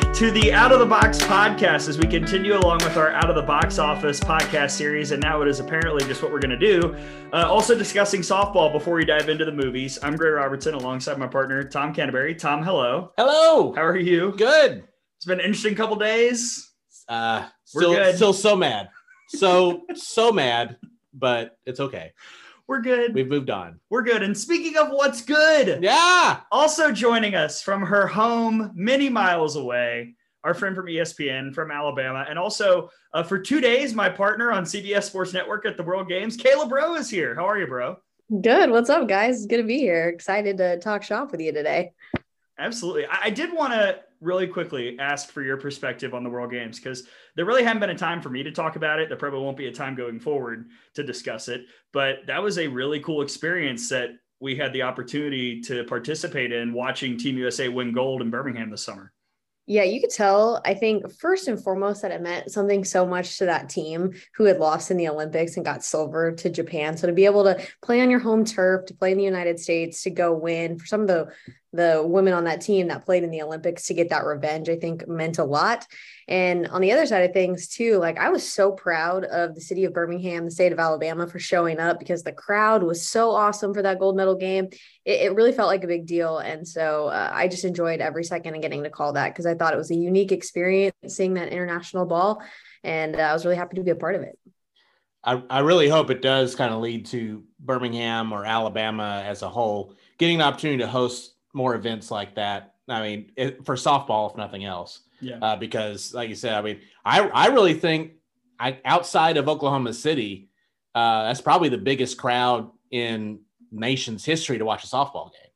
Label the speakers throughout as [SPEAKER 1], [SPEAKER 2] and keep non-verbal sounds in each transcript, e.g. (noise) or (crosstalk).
[SPEAKER 1] Back to the Out of the Box podcast as we continue along with our Out of the Box Office podcast series. And now it is apparently just what we're going to do. Uh, also, discussing softball before we dive into the movies. I'm Gray Robertson alongside my partner, Tom Canterbury. Tom, hello.
[SPEAKER 2] Hello.
[SPEAKER 1] How are you?
[SPEAKER 2] Good.
[SPEAKER 1] It's been an interesting couple days.
[SPEAKER 2] Uh,
[SPEAKER 1] We're
[SPEAKER 2] still,
[SPEAKER 1] good.
[SPEAKER 2] still so mad. So, so mad, but it's okay.
[SPEAKER 1] We're good.
[SPEAKER 2] We've moved on.
[SPEAKER 1] We're good. And speaking of what's good,
[SPEAKER 2] Yeah.
[SPEAKER 1] also joining us from her home many miles away, our friend from ESPN from Alabama. And also uh, for two days, my partner on CBS Sports Network at the World Games, Kayla Braud is here. How are you, bro?
[SPEAKER 3] Good. What's up, guys? It's good to be here. Excited to talk shop with you today.
[SPEAKER 1] Absolutely. I, I did want to really quickly ask for your perspective on the World Games because there really hadn't been a time for me to talk about it. There probably won't be a time going forward to discuss it. But that was a really cool experience that we had the opportunity to participate in watching Team USA win gold in Birmingham this summer.
[SPEAKER 3] Yeah, you could tell, I think, first and foremost, that it meant something so much to that team who had lost in the Olympics and got silver to Japan. So to be able to play on your home turf, to play in the United States, to go win for some of the the women on that team that played in the Olympics to get that revenge, I think meant a lot. And on the other side of things, too, like I was so proud of the city of Birmingham, the state of Alabama for showing up because the crowd was so awesome for that gold medal game. It, it really felt like a big deal. And so uh, I just enjoyed every second of getting to call that because I thought it was a unique experience seeing that international ball. And uh, I was really happy to be a part of it.
[SPEAKER 2] I, I really hope it does kind of lead to Birmingham or Alabama as a whole getting the opportunity to host more events like that. I mean, it, for softball, if nothing else.
[SPEAKER 1] Yeah.
[SPEAKER 2] uh, because like you said, I mean, I I really think I outside of Oklahoma City, uh, that's probably the biggest crowd in nation's history to watch a softball game.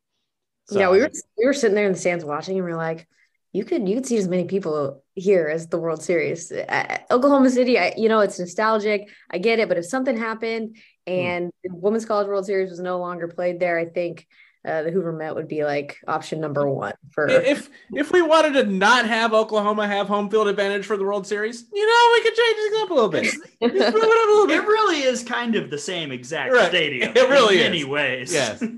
[SPEAKER 2] So,
[SPEAKER 3] yeah, we were we were sitting there in the stands watching, and we are like, you could you could see as many people here as the World Series. Uh, Oklahoma City, I, you know, it's nostalgic. I get it, but if something happened and the Women's College World Series was no longer played there, I think uh, the Hoover Met would be like option number one for.
[SPEAKER 2] if if we wanted to not have Oklahoma have home field advantage for the World Series, you know, we could change things up a little bit. It up a little (laughs)
[SPEAKER 1] It really is kind of the same exact
[SPEAKER 2] Right.
[SPEAKER 1] stadium. (laughs)
[SPEAKER 2] It really
[SPEAKER 1] in many
[SPEAKER 2] is.
[SPEAKER 1] ways.
[SPEAKER 2] Yes. (laughs)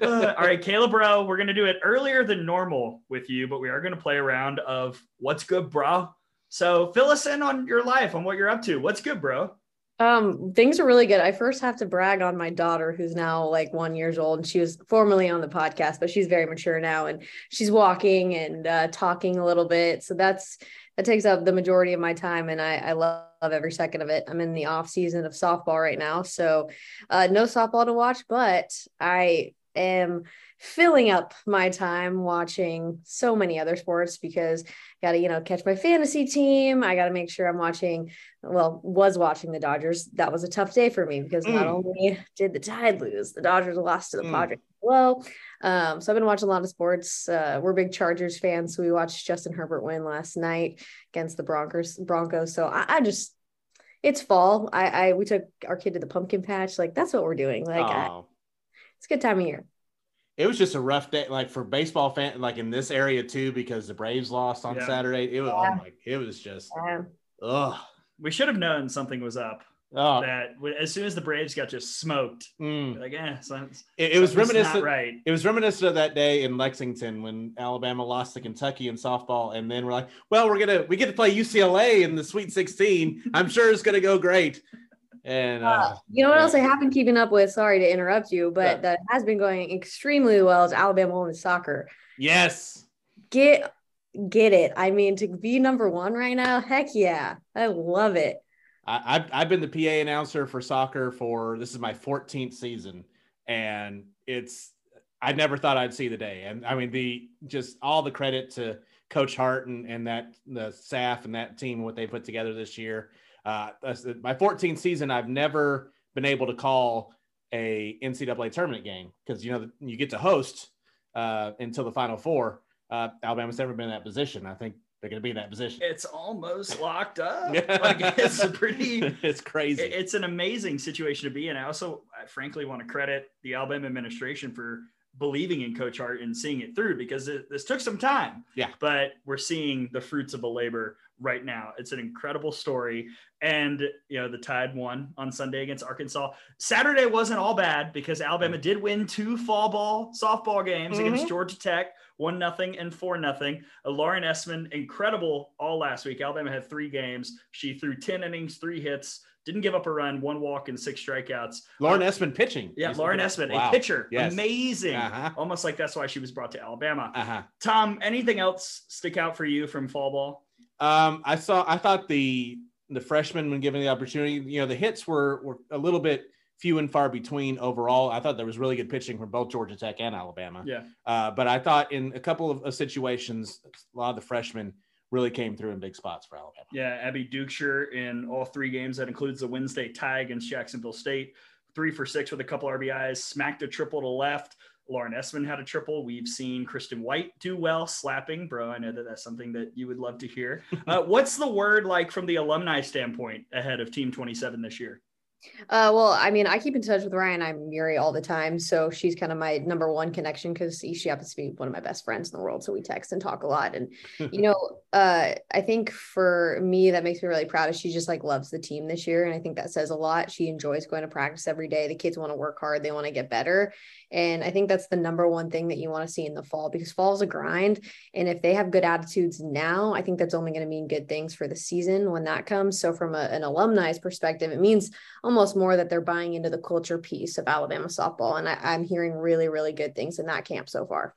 [SPEAKER 1] Uh, all right, Kayla, bro, we're gonna do it earlier than normal with you, but we are gonna play a round of what's good, bro. So fill us in on your life, on what you're up to. What's good, bro?
[SPEAKER 3] Um, things are really good. I first have to brag on my daughter, who's now like one years old, and she was formerly on the podcast, but she's very mature now, and she's walking and uh, talking a little bit. So that's that takes up the majority of my time, and I, I love, every second of it. I'm in the off season of softball right now, so uh, no softball to watch, but I am filling up my time watching so many other sports because got to you know catch my fantasy team. I got to make sure I'm watching well, was watching the Dodgers. That was a tough day for me because not
[SPEAKER 2] Mm.
[SPEAKER 3] only did the Tide lose, the Dodgers lost to the
[SPEAKER 2] Mm.
[SPEAKER 3] Padres. Well, um, so I've been watching a lot of sports. Uh, we're big Chargers fans, so we watched Justin Herbert win last night against the Broncos. Broncos. So I, I just, it's fall. I, I we took our kid to the pumpkin patch. Like that's what we're doing. Like I- it's a good time of year.
[SPEAKER 2] It was just a rough day, like for baseball fan, like in this area too, because the Braves lost on
[SPEAKER 1] Yeah.
[SPEAKER 2] Saturday. It was
[SPEAKER 3] Yeah.
[SPEAKER 2] oh my, it was just
[SPEAKER 3] Um,
[SPEAKER 2] ugh.
[SPEAKER 1] We should have known something was up.
[SPEAKER 2] Oh,
[SPEAKER 1] That as soon as the Braves got just smoked,
[SPEAKER 2] mm.
[SPEAKER 1] like, yeah, something's,
[SPEAKER 2] it, it was reminiscent.
[SPEAKER 1] Not right.
[SPEAKER 2] It was reminiscent of that day in Lexington when Alabama lost to Kentucky in softball, and then we're like, "Well, we're gonna we get to play UCLA in the Sweet 16. I'm sure it's gonna go great." And uh,
[SPEAKER 3] you know what else I have been keeping up with? Sorry to interrupt you, but
[SPEAKER 2] Yeah.
[SPEAKER 3] that has been going extremely well is Alabama women's soccer.
[SPEAKER 2] yes,
[SPEAKER 3] get get it. I mean, to be number one right now, heck yeah, I love it.
[SPEAKER 2] I, I've I've been the PA announcer for soccer for this is my 14th season, and it's I never thought I'd see the day. And I mean the just all the credit to Coach Hart and, and that the staff and that team what they put together this year. Uh, that's my 14th season, I've never been able to call a NCAA tournament game because you know you get to host uh, until the Final Four. Uh, Alabama's never been in that position. I think they're going to be in that position.
[SPEAKER 1] It's almost locked up. (laughs) Like, it's pretty (laughs)
[SPEAKER 2] it's crazy.
[SPEAKER 1] It's an amazing situation to be in. I also, I frankly, want to credit the Alabama administration for believing in Coach Hart and seeing it through because it, this took some time.
[SPEAKER 2] Yeah.
[SPEAKER 1] But we're seeing the fruits of a labor right now. It's an incredible story. And, you know, the Tide won on Sunday against Arkansas. Saturday wasn't all bad because Alabama did win two fall ball softball games mm-hmm. against Georgia Tech, one nothing and four nothing. Uh, Lauren Essman, incredible all last week. Alabama had three games. She threw 10 innings, three hits, didn't give up a run, one walk, and six strikeouts.
[SPEAKER 2] Lauren Essman pitching.
[SPEAKER 1] Yeah, Lauren Essman, wow. a pitcher. Yes. Amazing. Uh-huh. Almost like that's why she was brought to Alabama. Uh-huh. Tom, anything else stick out for you from fall ball?
[SPEAKER 2] Um, I saw. I thought the the freshmen, when given the opportunity, you know, the hits were were a little bit few and far between overall. I thought there was really good pitching from both Georgia Tech and Alabama.
[SPEAKER 1] Yeah.
[SPEAKER 2] Uh, but I thought in a couple of, of situations, a lot of the freshmen really came through in big spots for Alabama.
[SPEAKER 1] Yeah, Abby Dukeshire in all three games. That includes the Wednesday tie against Jacksonville State. Three for six with a couple RBIs, smacked a triple to left. Lauren Essman had a triple. We've seen Kristen White do well slapping, bro. I know that that's something that you would love to hear. (laughs) Uh, what's the word like from the alumni standpoint ahead of Team 27 this year?
[SPEAKER 3] Uh, well, I mean, I keep in touch with Ryan. I'm Murray all the time, so she's kind of my number one connection because she happens to be one of my best friends in the world. So we text and talk a lot. And (laughs) you know, uh, I think for me, that makes me really proud. Is she just like loves the team this year, and I think that says a lot. She enjoys going to practice every day. The kids want to work hard. They want to get better, and I think that's the number one thing that you want to see in the fall because fall is a grind. And if they have good attitudes now, I think that's only going to mean good things for the season when that comes. So, from a, an alumni's perspective, it means almost more that they're buying into the culture piece of Alabama softball. And I, I'm hearing really, really good things in that camp so far.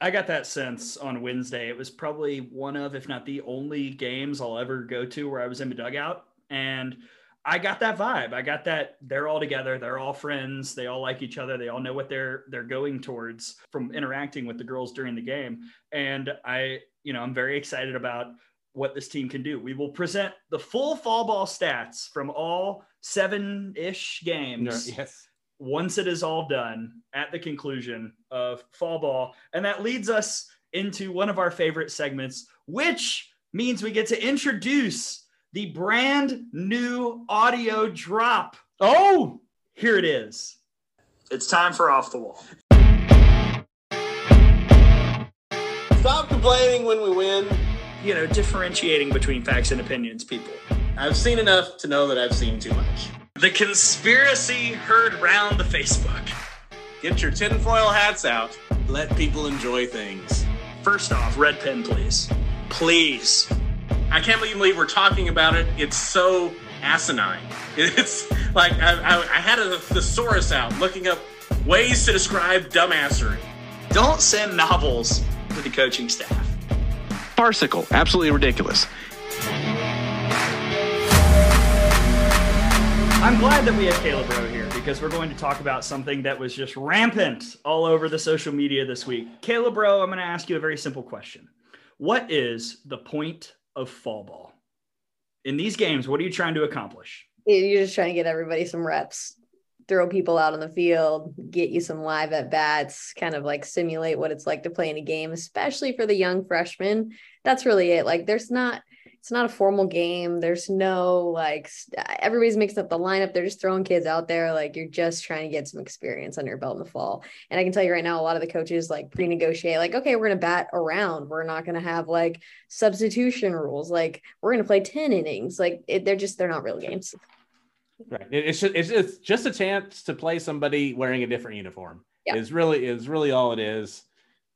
[SPEAKER 1] I got that sense on Wednesday. It was probably one of, if not the only games I'll ever go to where I was in the dugout. And I got that vibe. I got that they're all together, they're all friends, they all like each other, they all know what they're they're going towards from interacting with the girls during the game. And I, you know, I'm very excited about what this team can do. We will present the full fall ball stats from all seven-ish games.
[SPEAKER 2] yes.
[SPEAKER 1] Once it is all done at the conclusion of fall ball. And that leads us into one of our favorite segments, which means we get to introduce the brand new audio drop. Oh, here it is. It's time for Off the Wall.
[SPEAKER 2] Stop complaining when we win.
[SPEAKER 1] You know, differentiating between facts and opinions, people.
[SPEAKER 2] I've seen enough to know that I've seen too much.
[SPEAKER 1] The conspiracy heard round the Facebook.
[SPEAKER 2] Get your tinfoil hats out. Let people enjoy things.
[SPEAKER 1] First off, red pen, please. Please.
[SPEAKER 2] I can't believe we're talking about it. It's so asinine. It's like I, I, I had a thesaurus out looking up ways to describe dumbassery.
[SPEAKER 1] Don't send novels to the coaching staff.
[SPEAKER 2] Farcical, absolutely ridiculous.
[SPEAKER 1] I'm glad that we have Kayla Braud here because we're going to talk about something that was just rampant all over the social media this week. Kayla Braud, I'm going to ask you a very simple question. What is the point of fall ball. In these games, what are you trying to accomplish?
[SPEAKER 3] You're just trying to get everybody some reps, throw people out on the field, get you some live at bats, kind of like simulate what it's like to play in a game, especially for the young freshmen. That's really it. Like, there's not it's not a formal game. There's no like everybody's mixed up the lineup. They're just throwing kids out there. Like you're just trying to get some experience on your belt in the fall. And I can tell you right now, a lot of the coaches like pre-negotiate, like, okay, we're gonna bat around. We're not gonna have like substitution rules. Like we're gonna play 10 innings. Like it, they're just they're not real games.
[SPEAKER 2] Right. It's just, it's just just a chance to play somebody wearing a different uniform. Yeah. Is really is really all it is.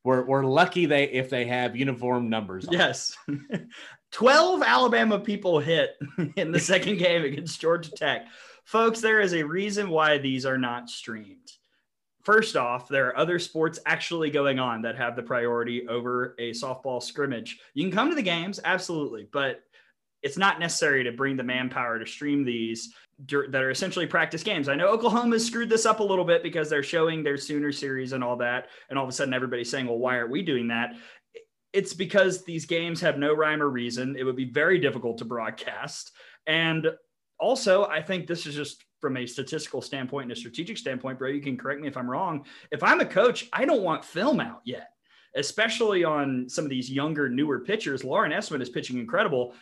[SPEAKER 2] We're, we're lucky they if they have uniform numbers.
[SPEAKER 1] Yes. (laughs) 12 Alabama people hit (laughs) in the second game against Georgia Tech. Folks, there is a reason why these are not streamed. First off, there are other sports actually going on that have the priority over a softball scrimmage. You can come to the games, absolutely, but it's not necessary to bring the manpower to stream these that are essentially practice games. I know Oklahoma screwed this up a little bit because they're showing their Sooner series and all that. And all of a sudden, everybody's saying, well, why aren't we doing that? It's because these games have no rhyme or reason. It would be very difficult to broadcast. And also, I think this is just from a statistical standpoint and a strategic standpoint, bro. You can correct me if I'm wrong. If I'm a coach, I don't want film out yet, especially on some of these younger, newer pitchers. Lauren Essman is pitching incredible.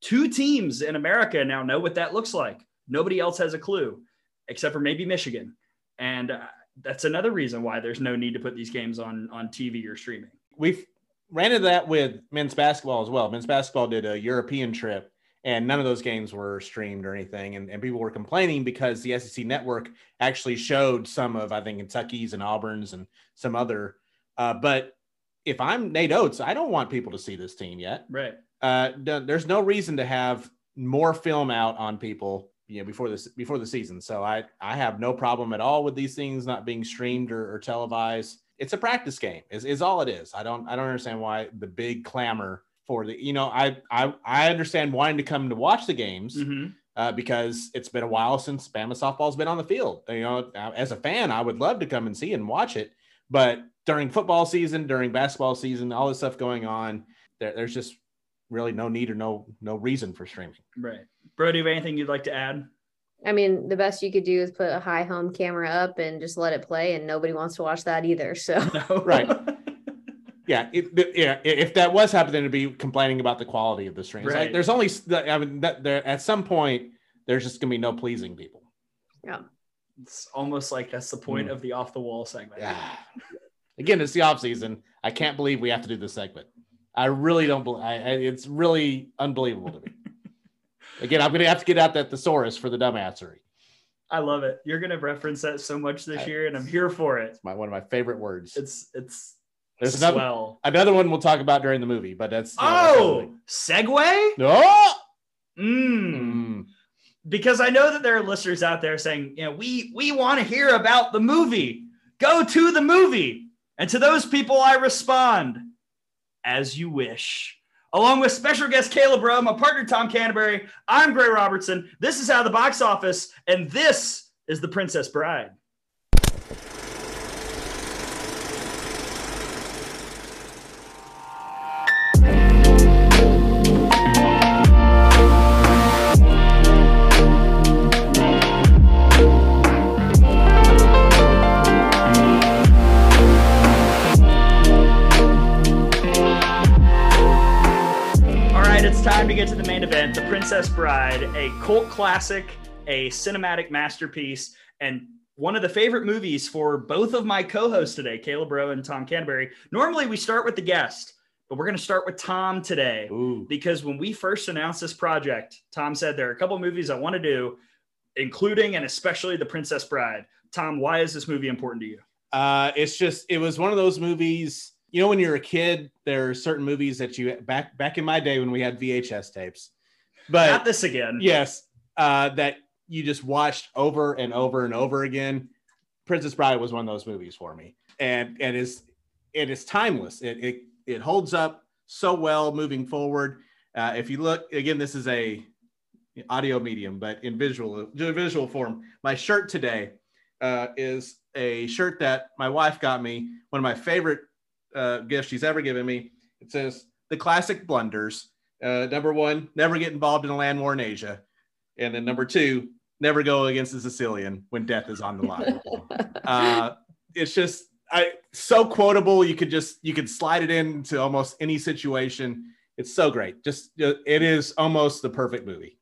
[SPEAKER 1] Two teams in America now know what that looks like. Nobody else has a clue, except for maybe Michigan. And uh, that's another reason why there's no need to put these games on on TV or streaming.
[SPEAKER 2] We've ran into that with men's basketball as well. Men's basketball did a European trip and none of those games were streamed or anything. And, and people were complaining because the SEC network actually showed some of, I think, Kentucky's and Auburn's and some other. Uh, but if I'm Nate Oats, I don't want people to see this team yet.
[SPEAKER 1] Right.
[SPEAKER 2] Uh, there's no reason to have more film out on people, you know, before this before the season. So I I have no problem at all with these things not being streamed or, or televised. It's a practice game, is, is all it is. I don't I don't understand why the big clamor for the you know I I I understand wanting to come to watch the games mm-hmm. uh, because it's been a while since Bama softball's been on the field. You know, as a fan, I would love to come and see and watch it, but during football season, during basketball season, all this stuff going on, there, there's just really no need or no no reason for streaming.
[SPEAKER 1] Right, bro. Do you have anything you'd like to add?
[SPEAKER 3] I mean, the best you could do is put a high home camera up and just let it play, and nobody wants to watch that either. So, (laughs)
[SPEAKER 2] no. (laughs) right. yeah, it, yeah. If that was happening, to be complaining about the quality of the streams. Right. Like, there's only, I mean, that there at some point, there's just gonna be no pleasing people.
[SPEAKER 3] Yeah,
[SPEAKER 1] it's almost like that's the point mm. of the off the wall segment.
[SPEAKER 2] Yeah. Again, it's the off season. I can't believe we have to do this segment. I really don't believe. I, it's really unbelievable to me. Again, I'm gonna have to get out that thesaurus for the dumbassery.
[SPEAKER 1] I love it. You're gonna reference that so much this I, year, and I'm here for it.
[SPEAKER 2] It's my one of my favorite words.
[SPEAKER 1] It's it's
[SPEAKER 2] there's another, another one we'll talk about during the movie, but that's
[SPEAKER 1] oh segue.
[SPEAKER 2] No.
[SPEAKER 1] Mm. Mm. Because I know that there are listeners out there saying, you know, we we want to hear about the movie. Go to the movie. And to those people, I respond, as you wish. Along with special guest Kayla Braud, my partner Tom Canterbury, I'm Gray Robertson. This is Out of the Box Office, and this is The Princess Bride. Princess Bride, a cult classic, a cinematic masterpiece, and one of the favorite movies for both of my co-hosts today, Kayla Braud and Tom Canterbury. Normally we start with the guest, but we're going to start with Tom today
[SPEAKER 2] Ooh.
[SPEAKER 1] because when we first announced this project, Tom said there are a couple movies I want to do, including and especially The Princess Bride. Tom, why is this movie important to you?
[SPEAKER 2] Uh, it's just it was one of those movies. You know, when you're a kid, there are certain movies that you back back in my day when we had VHS tapes but
[SPEAKER 1] not this again.
[SPEAKER 2] Yes, uh, that you just watched over and over and over again. Princess Bride was one of those movies for me, and and is it is timeless. It it it holds up so well moving forward. Uh, if you look again, this is a audio medium, but in visual visual form. My shirt today uh, is a shirt that my wife got me. One of my favorite uh, gifts she's ever given me. It says the classic blunders uh, number one, never get involved in a land war in Asia. And then number two, never go against the Sicilian when death is on the line. (laughs) uh, it's just I so quotable. You could just you could slide it into almost any situation. It's so great. Just it is almost the perfect movie.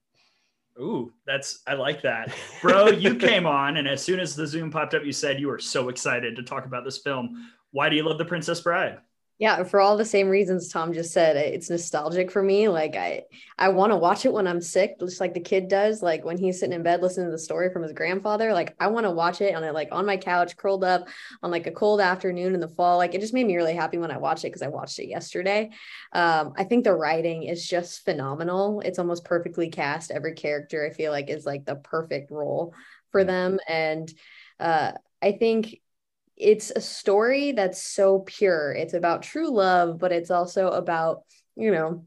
[SPEAKER 1] Ooh, that's I like that, bro. you (laughs) came on, and as soon as the Zoom popped up, you said you were so excited to talk about this film. Why do you love The Princess Bride?
[SPEAKER 3] Yeah, for all the same reasons Tom just said, it's nostalgic for me. Like I I want to watch it when I'm sick, just like the kid does. Like when he's sitting in bed listening to the story from his grandfather. Like I want to watch it on it, like on my couch, curled up on like a cold afternoon in the fall. Like it just made me really happy when I watched it because I watched it yesterday. Um, I think the writing is just phenomenal. It's almost perfectly cast. Every character I feel like is like the perfect role for them. And uh, I think it's a story that's so pure. It's about true love, but it's also about, you know,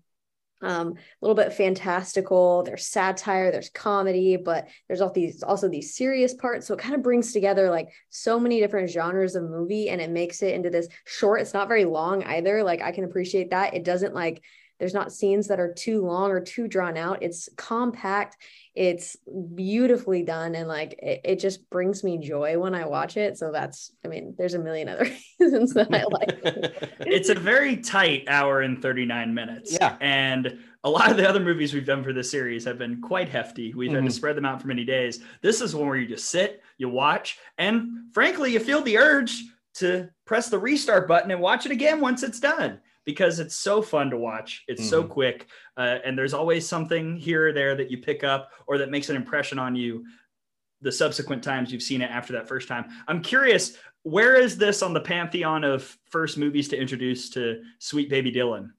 [SPEAKER 3] um, a little bit fantastical. There's satire, there's comedy, but there's all these also these serious parts. So it kind of brings together like so many different genres of movie, and it makes it into this short. It's not very long either. Like I can appreciate that. It doesn't like there's not scenes that are too long or too drawn out. It's compact it's beautifully done and like it, it just brings me joy when I watch it. So that's, I mean, there's a million other (laughs) reasons that I like
[SPEAKER 1] it. (laughs) It's a very tight hour and 39 minutes.
[SPEAKER 2] Yeah.
[SPEAKER 1] And a lot of the other movies we've done for this series have been quite hefty. We've had to
[SPEAKER 2] Mhm.
[SPEAKER 1] spread them out for many days. This is one where you just sit, you watch, and frankly, you feel the urge to press the restart button and watch it again once it's done because it's so fun to watch. It's so
[SPEAKER 2] Mhm.
[SPEAKER 1] quick, uh, and there's always something here or there that you pick up or that makes an impression on you the subsequent times you've seen it after that first time. I'm curious, where is this on the pantheon of first movies to introduce to Sweet Baby Dylan?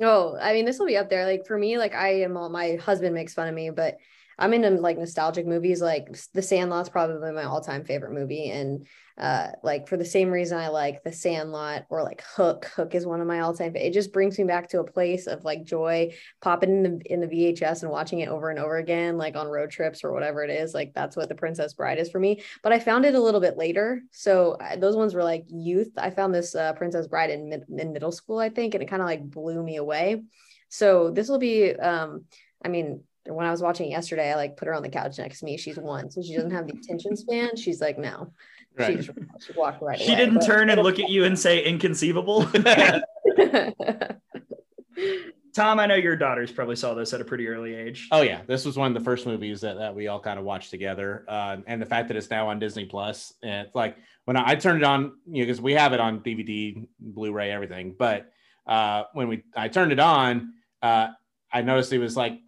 [SPEAKER 3] Oh, I mean, this will be up there. Like for me, like I am all my husband makes fun of me, but I'm into like nostalgic movies. Like The Sandlot's probably my all-time favorite movie. And uh like for the same reason I like The Sandlot or like Hook. Hook is one of my all-time it just brings me back to a place of like joy, popping in the in the VHS and watching it over and over again, like on road trips or whatever it is. Like that's what The Princess Bride is for me. But I found it a little bit later. So uh, those ones were like youth. I found this uh, Princess Bride in, in middle school, I think, and it kind of like blew me away. So this will be, um, I mean, when I was watching it yesterday, I like put her on the couch next to me. She's one, so she doesn't have the attention span. She's like, no, she just she walked right
[SPEAKER 1] She
[SPEAKER 3] away.
[SPEAKER 1] didn't turn and look at you and say inconceivable. (laughs) Tom, I know your daughters probably saw this at a pretty early age.
[SPEAKER 2] Oh yeah, this was one of the first movies that, that we all kind of watched together, uh, and the fact that it's now on Disney Plus, and it's like when I, I turned it on, you know, because we have it on DVD, Blu-ray, everything. But uh, when we I turned it on, uh, I noticed it was like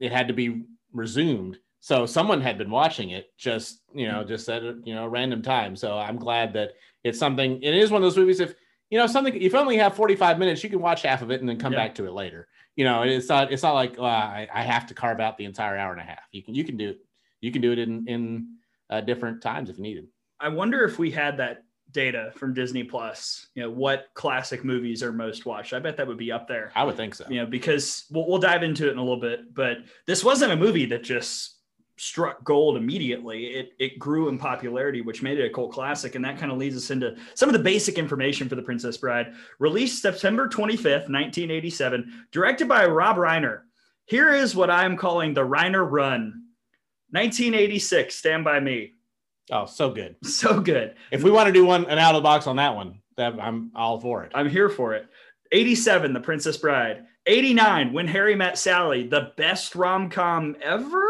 [SPEAKER 2] it had to be resumed. So someone had been watching it, just you know, just at a, you know random time. So I'm glad that it's something. It is one of those movies. If you know something, if you only have 45 minutes, you can watch half of it and then come
[SPEAKER 1] Yeah.
[SPEAKER 2] back to it later you know it's not it's not like uh, I, I have to carve out the entire hour and a half you can you can do it you can do it in in uh, different times if needed
[SPEAKER 1] I wonder if we had that data from Disney Plus, you know, what classic movies are most watched. I bet that would be up there.
[SPEAKER 2] i would think so
[SPEAKER 1] You know, because we'll, we'll dive into it in a little bit, but this wasn't a movie that just struck gold immediately. It it grew in popularity, which made it a cult classic, and that kind of leads us into some of the basic information for The Princess Bride. Released September 25th, 1987, directed by Rob Reiner. Here is what I'm calling the Reiner Run. 1986, Stand by Me.
[SPEAKER 2] Oh so good (laughs)
[SPEAKER 1] So good.
[SPEAKER 2] if we want to do one an out of the box on that one that i'm all for it
[SPEAKER 1] I'm here for it. 87, The Princess Bride. 89, When Harry Met Sally, the best rom com ever.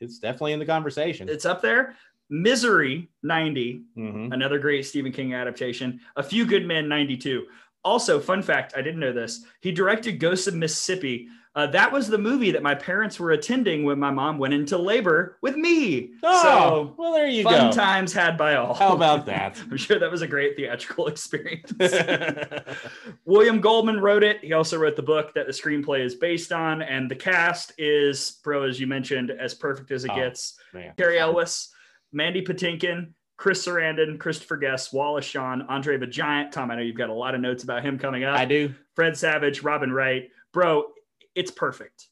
[SPEAKER 2] it's definitely in the conversation
[SPEAKER 1] It's up there. Misery, 90,
[SPEAKER 2] Mhm.
[SPEAKER 1] another great Stephen King adaptation. A Few Good Men, 92. Also, fun fact, I didn't know this. He directed Ghosts of Mississippi. Uh, that was the movie that my parents were attending when my mom went into labor with me.
[SPEAKER 2] oh
[SPEAKER 1] so
[SPEAKER 2] well there you
[SPEAKER 1] fun
[SPEAKER 2] go
[SPEAKER 1] times had by all.
[SPEAKER 2] how about that (laughs)
[SPEAKER 1] I'm sure that was a great theatrical (laughs) experience. (laughs) William Goldman wrote it. He also wrote the book that the screenplay is based on, and the cast is, bro, as you mentioned, as perfect as it
[SPEAKER 2] Oh,
[SPEAKER 1] gets.
[SPEAKER 2] Man.
[SPEAKER 1] Cary Elwes, Mandy Patinkin, Chris Sarandon, Christopher Guest, Wallace Shawn, Andre the Giant. Tom, I know you've got a lot of notes about him coming up.
[SPEAKER 2] i do
[SPEAKER 1] Fred Savage, Robin Wright, bro, it's perfect.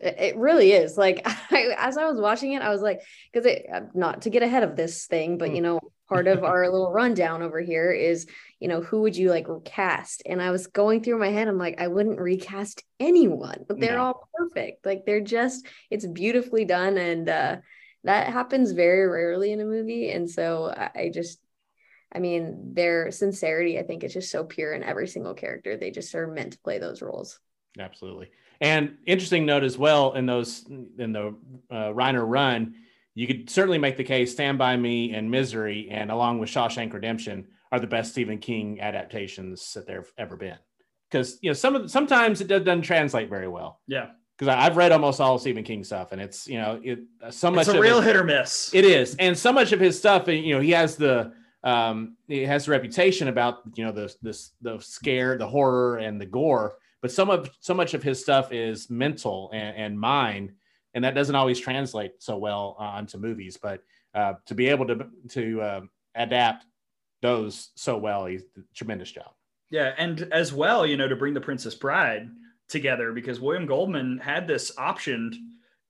[SPEAKER 3] It, really is. Like (laughs) I, as I was watching it, I was like, because it uh, not to get ahead of this thing, but you know, part of our little rundown over here is, you know, who would you like cast? And I was going through my head, I'm like, I wouldn't recast anyone, but they're
[SPEAKER 2] No.
[SPEAKER 3] all perfect. Like they're just, it's beautifully done, and uh, that happens very rarely in a movie. And so I, I just. I mean, their sincerity, I think, is just so pure in every single character. They just are meant to play those roles.
[SPEAKER 2] Absolutely. And interesting note as well in those in the uh, Reiner run, you could certainly make the case Stand by Me and Misery, and along with Shawshank Redemption, are the best Stephen King adaptations that there've ever been. Because you know some of the, sometimes it does, doesn't translate very well.
[SPEAKER 1] Yeah.
[SPEAKER 2] Because I've read almost all of Stephen King stuff, and it's you know it so much
[SPEAKER 1] It's a real
[SPEAKER 2] it,
[SPEAKER 1] hit or miss.
[SPEAKER 2] it is, and so much of his stuff, you know, he has the um, he has the reputation about you know the this the scare, the horror, and the gore. But some of so much of his stuff is mental and, and mind, and that doesn't always translate so well uh, onto movies. But uh, to be able to to um adapt those so well, he's a tremendous job.
[SPEAKER 1] Yeah, and as well, you know, to bring the Princess Bride together because William Goldman had this optioned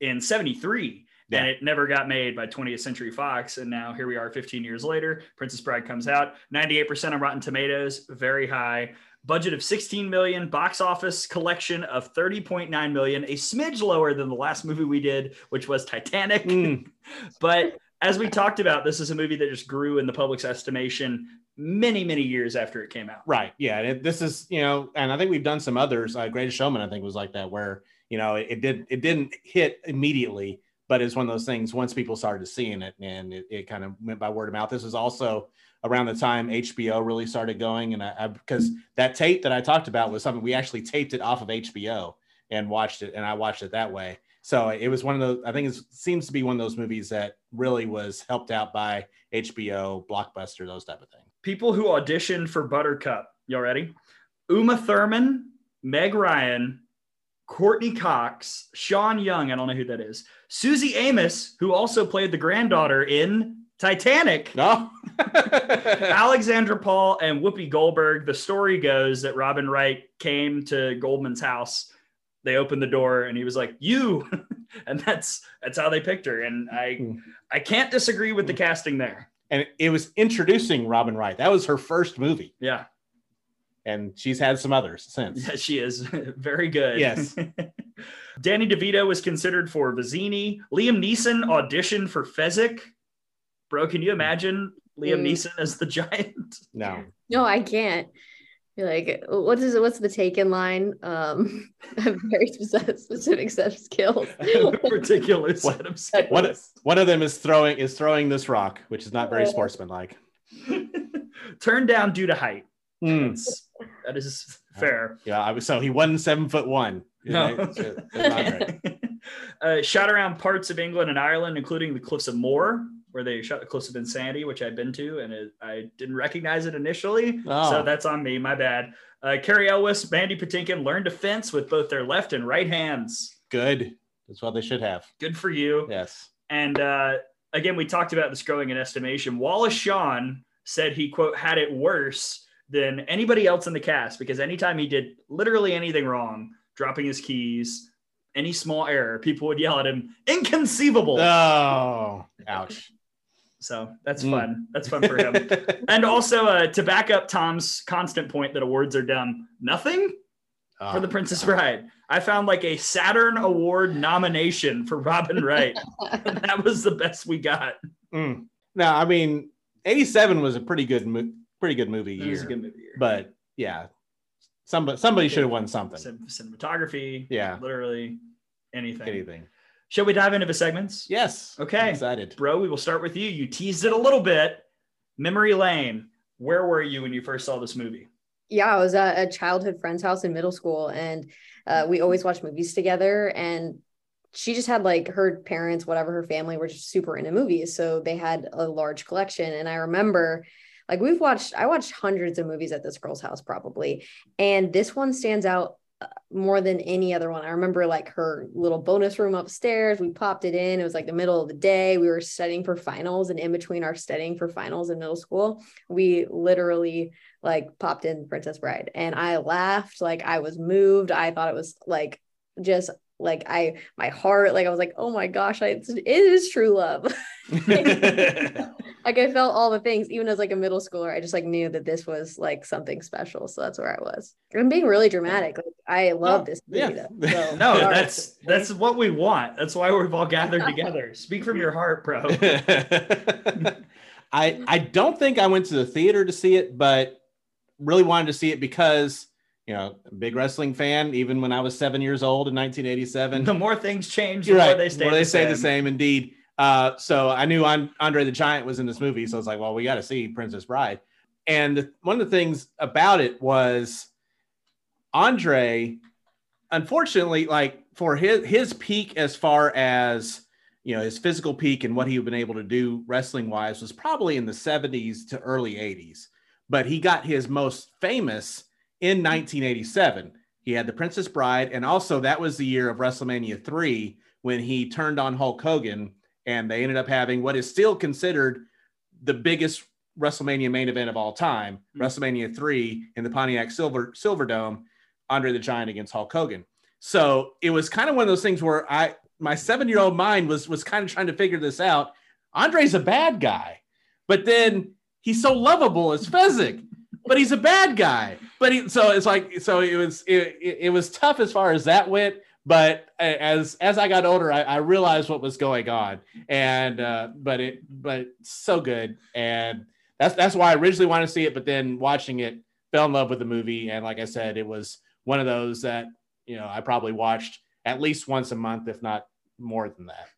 [SPEAKER 1] in 73
[SPEAKER 2] Yeah.
[SPEAKER 1] and it never got made by 20th Century Fox. And now here we are 15 years later. Princess Bride comes out, 98% on Rotten Tomatoes, very high. Budget of 16 million, box office collection of 30.9 million, a smidge lower than the last movie we did, which was Titanic.
[SPEAKER 2] Mm. (laughs)
[SPEAKER 1] but as we talked about, this is a movie that just grew in the public's estimation many, many years after it came out.
[SPEAKER 2] Right. Yeah. It, this is, you know, and I think we've done some others. Uh, Greatest Showman, I think, was like that, where you know it, it did it didn't hit immediately, but it's one of those things. Once people started seeing it, and it, it kind of went by word of mouth. This was also around the time HBO really started going, and I because that tape that I talked about was something we actually taped it off of HBO and watched it, and I watched it that way. So it was one of those. I think it seems to be one of those movies that really was helped out by HBO, Blockbuster, those type of things.
[SPEAKER 1] People who auditioned for Buttercup. Y'all ready? Uma Thurman, Meg Ryan, Courteney Cox, Sean Young. I don't know who that is. Suzy Amis, who also played the granddaughter in Titanic.
[SPEAKER 2] No. (laughs)
[SPEAKER 1] Alexandra Paul and Whoopi Goldberg. The story goes that Robin Wright came to Goldman's house. They opened the door and he was like, "You," (laughs) and that's that's how they picked her. And I
[SPEAKER 2] Hmm.
[SPEAKER 1] I can't disagree with the casting there.
[SPEAKER 2] and it was introducing Robin Wright. That was her first movie,
[SPEAKER 1] Yeah,
[SPEAKER 2] and she's had some others since.
[SPEAKER 1] yeah she is (laughs) very good.
[SPEAKER 2] Yes.
[SPEAKER 1] Danny DeVito was considered for Vizzini. Liam Neeson auditioned for Fezzik. Bro, can you imagine Liam
[SPEAKER 3] Mm.
[SPEAKER 1] Neeson as the giant? (laughs)
[SPEAKER 2] No.
[SPEAKER 3] No, I can't. You're like, what is what's the taken line? Um, (laughs) I have very specific, specific set of skills. (laughs)
[SPEAKER 1] particular set of skills.
[SPEAKER 2] One, one of them is throwing is throwing this rock, which is not very sportsmanlike.
[SPEAKER 1] Turned down due to height.
[SPEAKER 2] Hmm.
[SPEAKER 1] That's- fair.
[SPEAKER 2] Yeah, I was so he wasn't seven foot one.
[SPEAKER 1] No.
[SPEAKER 2] It's- it's not
[SPEAKER 1] uh, shot around parts of England and Ireland, including the Cliffs of Moher, where they shot the Cliffs of Insanity, which I've been to, and it, I didn't recognize it initially.
[SPEAKER 2] Oh.
[SPEAKER 1] So that's on me. My bad. Uh, Cary Elwes, Mandy Patinkin learned to fence with both their left and right hands.
[SPEAKER 2] Good. That's what they should have.
[SPEAKER 1] Good for you.
[SPEAKER 2] Yes.
[SPEAKER 1] And uh, again, we talked about this growing in estimation. Wallace Shawn said he, quote, had it worse than anybody else in the cast because anytime he did literally anything wrong, dropping his keys, any small error, people would yell at him, inconceivable.
[SPEAKER 2] Oh, ouch.
[SPEAKER 1] So that's
[SPEAKER 2] Mm.
[SPEAKER 1] fun. That's fun for him. (laughs) and also uh, to back up Tom's constant point that awards are dumb, nothing
[SPEAKER 2] Oh,
[SPEAKER 1] for the Princess Bride. I found like a Saturn Award nomination for Robin Wright. (laughs) and that was the best we got.
[SPEAKER 2] Mm. No, I mean, '87 was a pretty good, mo- pretty good movie year.
[SPEAKER 1] was a good movie. year.
[SPEAKER 2] But yeah, somebody somebody should have won something.
[SPEAKER 1] Cin- cinematography,
[SPEAKER 2] Yeah.
[SPEAKER 1] literally anything.
[SPEAKER 2] Anything.
[SPEAKER 1] Shall we dive into the segments?
[SPEAKER 2] Yes.
[SPEAKER 1] Okay.
[SPEAKER 2] I'm excited.
[SPEAKER 1] Bro, we will start with you. You teased it a little bit. Memory Lane. Where were you when you first saw this movie?
[SPEAKER 3] yeah, I was at a childhood friend's house in middle school, and uh, we always watched movies together. And she just had like her parents, whatever her family were just super into movies, so they had a large collection. And I remember, like, we've watched, I watched hundreds of movies at this girl's house probably, and this one stands out more than any other one. I remember like her little bonus room upstairs. We popped it in. It was like the middle of the day. We were studying for finals, and in between our studying for finals in middle school, we literally like popped in Princess Bride and I laughed like I was moved. I thought it was like just like I my heart like I was like oh my gosh I, it's, it is true love (laughs) like I felt all the things even as like a middle schooler I just like knew that this was like something special so that's where I was I'm being really dramatic like I love
[SPEAKER 2] No,
[SPEAKER 3] this movie
[SPEAKER 2] yeah.
[SPEAKER 3] though, so,
[SPEAKER 1] No, that's that's what we want. That's why we've all gathered together. Speak from your heart, bro. (laughs)
[SPEAKER 2] I I don't think I went to the theater to see it, but really wanted to see it because you know, big wrestling fan. Even when I was seven years old in 1987,
[SPEAKER 1] The more things change, the
[SPEAKER 2] You're
[SPEAKER 1] more
[SPEAKER 2] right.
[SPEAKER 1] they stay,
[SPEAKER 2] More
[SPEAKER 1] the,
[SPEAKER 2] they stay
[SPEAKER 1] same.
[SPEAKER 2] the same, indeed. Uh, so I knew Andre the Giant was in this movie, so I was like, well, we got to see Princess Bride. And the- one of the things about it was Andre, unfortunately, like for his his peak as far as you know his physical peak and what he had been able to do wrestling wise was probably in the 70s to early 80s. But he got his most famous in 1987. He had the Princess Bride, and also that was the year of WrestleMania 3 when he turned on Hulk Hogan, and they ended up having what is still considered the biggest WrestleMania main event of all time,
[SPEAKER 1] Mhm.
[SPEAKER 2] WrestleMania 3 in the Pontiac Silver Silverdome, Andre the Giant against Hulk Hogan. So it was kind of one of those things where I my seven-year-old mind was was kind of trying to figure this out. Andre's a bad guy, but then he's so lovable as Fezzik, but he's a bad guy. But he, so it's like so it was it, it, it was tough as far as that went. But as as I got older, I, I realized what was going on, and uh, but it but so good, and that's that's why I originally wanted to see it, but then watching it, fell in love with the movie, and like I said, it was one of those that you know I probably watched at least once a month, if not more than that.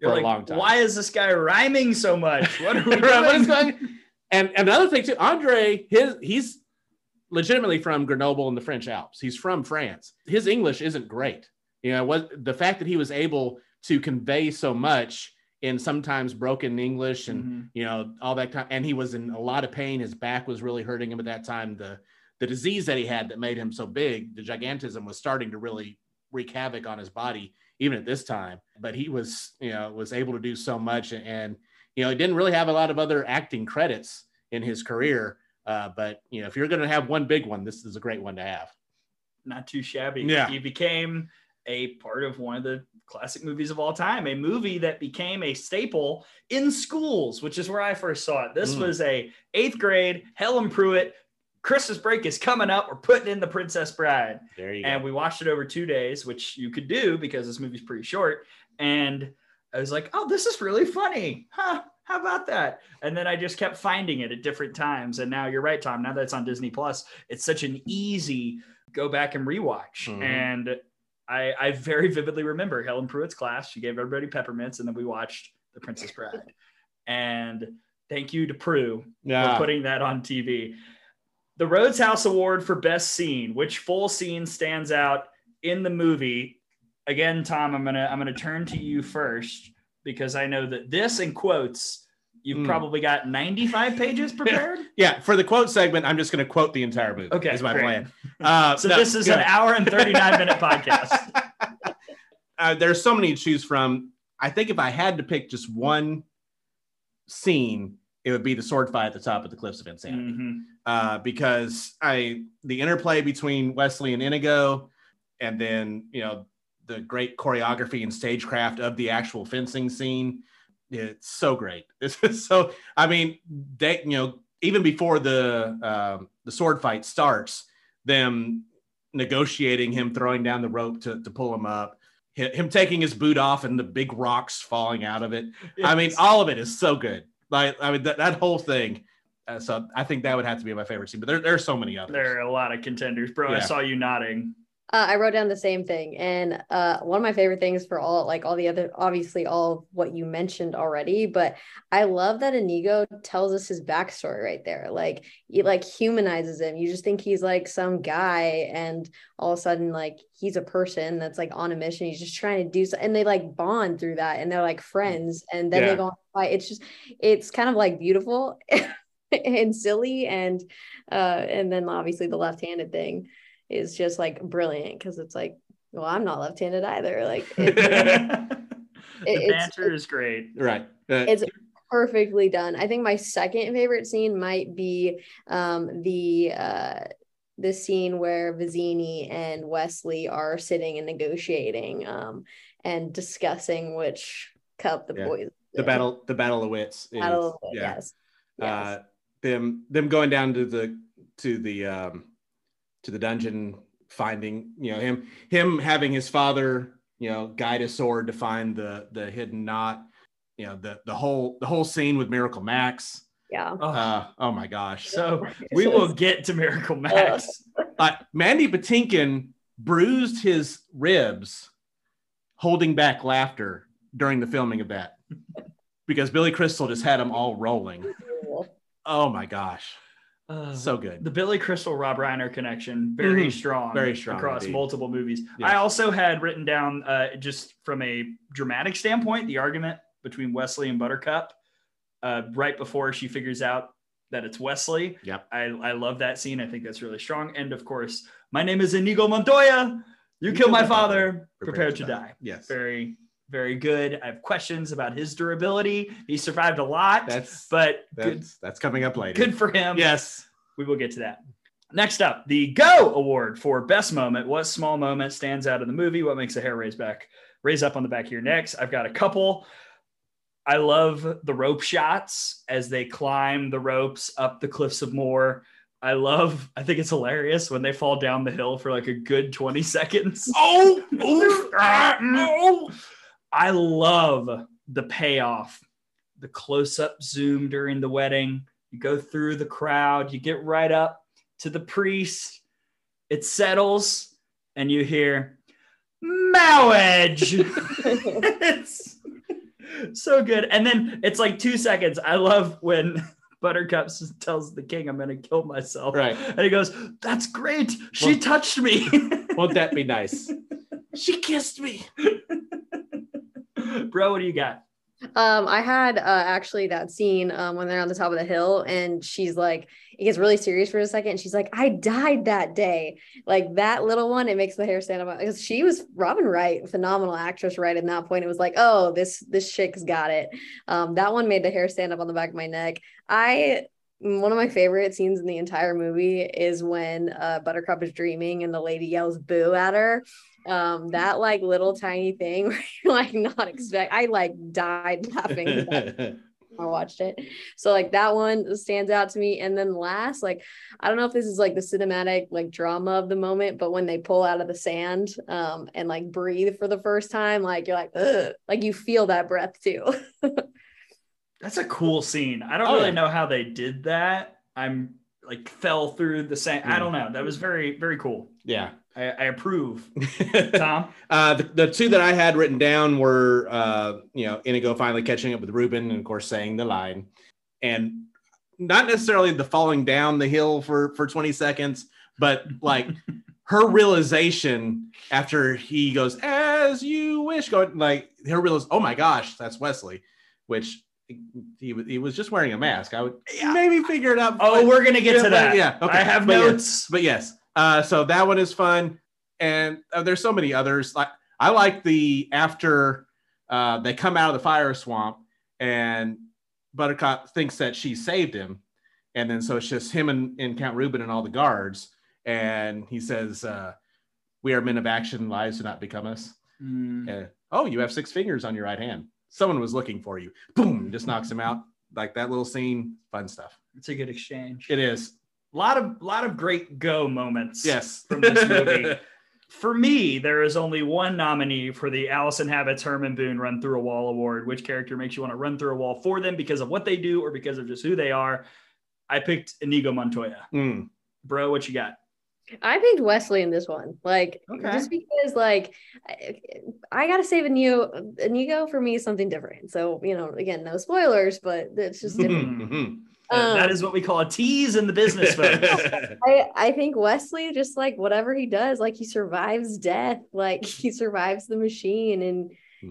[SPEAKER 1] You're
[SPEAKER 2] for
[SPEAKER 1] like,
[SPEAKER 2] a long time.
[SPEAKER 1] Why is this guy rhyming so much? What are we (laughs)
[SPEAKER 2] Right, what is
[SPEAKER 1] doing?
[SPEAKER 2] And, and another thing too, Andre, his he's legitimately from Grenoble in the French Alps. He's from France. His English isn't great. You know, what the fact that he was able to convey so much in sometimes broken English and
[SPEAKER 1] Mhm.
[SPEAKER 2] you know all that time, and he was in a lot of pain. His back was really hurting him at that time. The the disease that he had that made him so big, the gigantism, was starting to really wreak havoc on his body even at this time. But he was, you know, was able to do so much, and you know, he didn't really have a lot of other acting credits in his career. Uh, but you know, if you're going to have one big one, this is a great one to have.
[SPEAKER 1] Not too shabby.
[SPEAKER 2] Yeah.
[SPEAKER 1] He became a part of one of the classic movies of all time, a movie that became a staple in schools, which is where I first saw it. This
[SPEAKER 2] Mm.
[SPEAKER 1] was a eighth grade Helen Pruitt. Christmas break is coming up. We're putting in the Princess Bride.
[SPEAKER 2] There you
[SPEAKER 1] and
[SPEAKER 2] go.
[SPEAKER 1] we watched it over two days, which you could do because this movie's pretty short. And I was like, oh, this is really funny. Huh? How about that? And then I just kept finding it at different times. And now you're right, Tom. Now that it's on Disney Plus, it's such an easy go back and rewatch.
[SPEAKER 2] Mhm.
[SPEAKER 1] And I, I very vividly remember Helen Pruitt's class. She gave everybody peppermints, and then we watched The Princess Bride. and thank you to Prue
[SPEAKER 2] yeah.
[SPEAKER 1] for putting that on TV. The Rhodes House Award for Best Scene. Which full scene stands out in the movie? Again, Tom, I'm gonna I'm gonna turn to you first because I know that this in quotes you've
[SPEAKER 2] Mm.
[SPEAKER 1] probably got 95 pages (laughs) prepared.
[SPEAKER 2] yeah, for the quote segment, I'm just going to quote the entire movie.
[SPEAKER 1] Okay,
[SPEAKER 2] is my
[SPEAKER 1] great.
[SPEAKER 2] plan. (laughs) Uh,
[SPEAKER 1] So
[SPEAKER 2] no,
[SPEAKER 1] this is an hour and 39 minute (laughs) podcast.
[SPEAKER 2] uh, there's so many to choose from. I think if I had to pick just one scene, it would be the sword fight at the top of the Cliffs of Insanity.
[SPEAKER 1] Mhm.
[SPEAKER 2] uh, because I the interplay between Westley and Inigo, and then you know the great choreography and stagecraft of the actual fencing scene. It's so great. (laughs) It's so. I mean, they you know even before the um, the sword fight starts, them negotiating him throwing down the rope to to pull him up. Him taking his boot off and the big rocks falling out of it. I mean, all of it is so good. Like, I mean, that, that whole thing. Uh, so I think that would have to be my favorite scene, but there, there are so many others.
[SPEAKER 1] there are a lot of contenders, bro. I saw you nodding.
[SPEAKER 3] Uh, I wrote down the same thing, and uh, one of my favorite things for all, like all the other, obviously all what you mentioned already, but I love that Inigo tells us his backstory right there. Like, it like humanizes him. You just think he's like some guy, and all of a sudden, like he's a person that's like on a mission. He's just trying to do so, and they like bond through that, and they're like friends, and then
[SPEAKER 2] Yeah.
[SPEAKER 3] they go on fight. It's just, it's kind of like beautiful (laughs) and silly, and uh, and then obviously the left-handed thing is just like brilliant because it's like, well, I'm not left-handed either. Like (laughs) it,
[SPEAKER 1] the
[SPEAKER 3] it's-
[SPEAKER 1] banter is great.
[SPEAKER 2] right. Uh,
[SPEAKER 3] it's perfectly done. I think my second favorite scene might be um, the uh, the scene where Vizzini and Westley are sitting and negotiating um, and discussing which cup the
[SPEAKER 2] Yeah.
[SPEAKER 3] boys
[SPEAKER 2] the battle, the battle of wits. is-
[SPEAKER 3] battle of it,
[SPEAKER 2] yeah.
[SPEAKER 3] yes. yes.
[SPEAKER 2] Uh, them, them going down to the, to the, um, to the dungeon, finding, you know, him, him having his father, you know, guide a sword to find the, the hidden knot. You know, the, the whole, the whole scene with Miracle Max.
[SPEAKER 3] yeah.
[SPEAKER 1] Oh,
[SPEAKER 2] Uh, oh my gosh.
[SPEAKER 1] so (laughs) we will get to Miracle Max.
[SPEAKER 2] uh, Mandy Patinkin bruised his ribs holding back laughter during the filming of that because Billy Crystal just had them all rolling. (laughs) Oh my gosh.
[SPEAKER 1] Uh,
[SPEAKER 2] So good.
[SPEAKER 1] the Billy Crystal Rob Reiner connection very
[SPEAKER 2] Mhm.
[SPEAKER 1] strong,
[SPEAKER 2] Very strong
[SPEAKER 1] across
[SPEAKER 2] indeed.
[SPEAKER 1] multiple movies.
[SPEAKER 2] Yes.
[SPEAKER 1] I also had written down uh, just from a dramatic standpoint the argument between Westley and Buttercup uh, right before she figures out that it's Westley.
[SPEAKER 2] Yep.
[SPEAKER 1] I, I love that scene. I think that's really strong. And of course, my name is Inigo Montoya. You, killed my father. Prepared to die.
[SPEAKER 2] Yes.
[SPEAKER 1] Very, very good. I have questions about his durability. He survived a lot,
[SPEAKER 2] That's
[SPEAKER 1] but good,
[SPEAKER 2] that's that's coming up later.
[SPEAKER 1] good for him.
[SPEAKER 2] Yes.
[SPEAKER 1] We will get to that. Next up, the Go Award for Best Moment. What small moment stands out in the movie? What makes a hair raise back, raise up on the back of your necks? I've got a couple. I love the rope shots as they climb the ropes up the cliffs of Moher. I love, I think it's hilarious when they fall down the hill for like a good 20 seconds.
[SPEAKER 2] Oh, (laughs) oof, ah,
[SPEAKER 1] oh. I love the payoff, the close up zoom during the wedding. You go through the crowd, you get right up to the priest. It settles, and you hear marriage. (laughs) it's so good. And then it's like two seconds. I love when (laughs) Buttercup tells the king, I'm going to kill myself.
[SPEAKER 2] Right.
[SPEAKER 1] And he goes, That's great. She
[SPEAKER 2] Well-
[SPEAKER 1] touched me.
[SPEAKER 2] Won't that be (laughs) nice? she kissed me. (laughs)
[SPEAKER 1] Bro, what do you got?
[SPEAKER 3] Um, I had uh, actually that scene um, when they're on the top of the hill, and she's like, it gets really serious for a second. She's like, I died that day. Like that little one, it makes the hair stand up because she was Robin Wright, phenomenal actress. Right at that point, it was like, oh, this this chick's got it. Um, that one made the hair stand up on the back of my neck. I one of my favorite scenes in the entire movie is when uh, Buttercup is dreaming and the lady yells "boo" at her. Um, that like little tiny thing (laughs) where you're like not expect. I like died (laughs) laughing. (laughs) I watched it. So like that one stands out to me. And then last, like I don't know if this is like the cinematic like drama of the moment, but when they pull out of the sand um and like breathe for the first time, like you're like, Ugh. like you feel that breath too.
[SPEAKER 1] That's a cool scene. I don't
[SPEAKER 2] Oh,
[SPEAKER 1] really
[SPEAKER 2] yeah.
[SPEAKER 1] know how they did that. I'm like fell through the sand. I
[SPEAKER 2] Mm.
[SPEAKER 1] don't know. That was very, very cool.
[SPEAKER 2] yeah.
[SPEAKER 1] I, I approve. (laughs) Tom?
[SPEAKER 2] Uh, the, the two that I had written down were, uh, you know, Inigo finally catching up with Rugen and, of course, saying the line. And not necessarily the falling down the hill for, for 20 seconds, but like (laughs) her realization after he goes, as you wish, going like her realize, oh my gosh, that's Wesley, which he, was- he was just wearing a mask. I would maybe figure it out.
[SPEAKER 1] Oh,
[SPEAKER 2] but-
[SPEAKER 1] we're gonna get
[SPEAKER 2] Yeah,
[SPEAKER 1] to
[SPEAKER 2] but-
[SPEAKER 1] that.
[SPEAKER 2] yeah, okay.
[SPEAKER 1] I have
[SPEAKER 2] But yeah.
[SPEAKER 1] notes.
[SPEAKER 2] but yes uh so that one is fun. And uh, there's so many others. Like i like the after uh they come out of the fire swamp and buttercup thinks that she saved him. And then so it's just him and, and count Rugen and all the guards. And he says uh we are men of action lives do not become us.
[SPEAKER 1] Mm.
[SPEAKER 2] Oh you have six fingers on your right hand. Someone was looking for you. Boom just knocks him out. Like that little scene fun stuff.
[SPEAKER 1] It's a good exchange.
[SPEAKER 2] it is
[SPEAKER 1] A lot of lot of great go moments.
[SPEAKER 2] yes
[SPEAKER 1] From this movie. (laughs) For me, there is only one nominee for the Allison Habits Herman Boone Run Through a Wall Award. Which character makes you want to run through a wall for them because of what they do or because of just who they are? I picked Inigo Montoya.
[SPEAKER 2] Mm.
[SPEAKER 1] Bro, what you got?
[SPEAKER 3] I picked Wesley in this one, like
[SPEAKER 1] Okay.
[SPEAKER 3] just because, like, I, I gotta save Inigo. Inigo for me is something different. So you know, again, no spoilers, but it's just different. Um,
[SPEAKER 1] is what we call a tease in the business, folks. (laughs)
[SPEAKER 3] I, I think Wesley just like whatever he does, like he survives death, like (laughs) he survives the machine and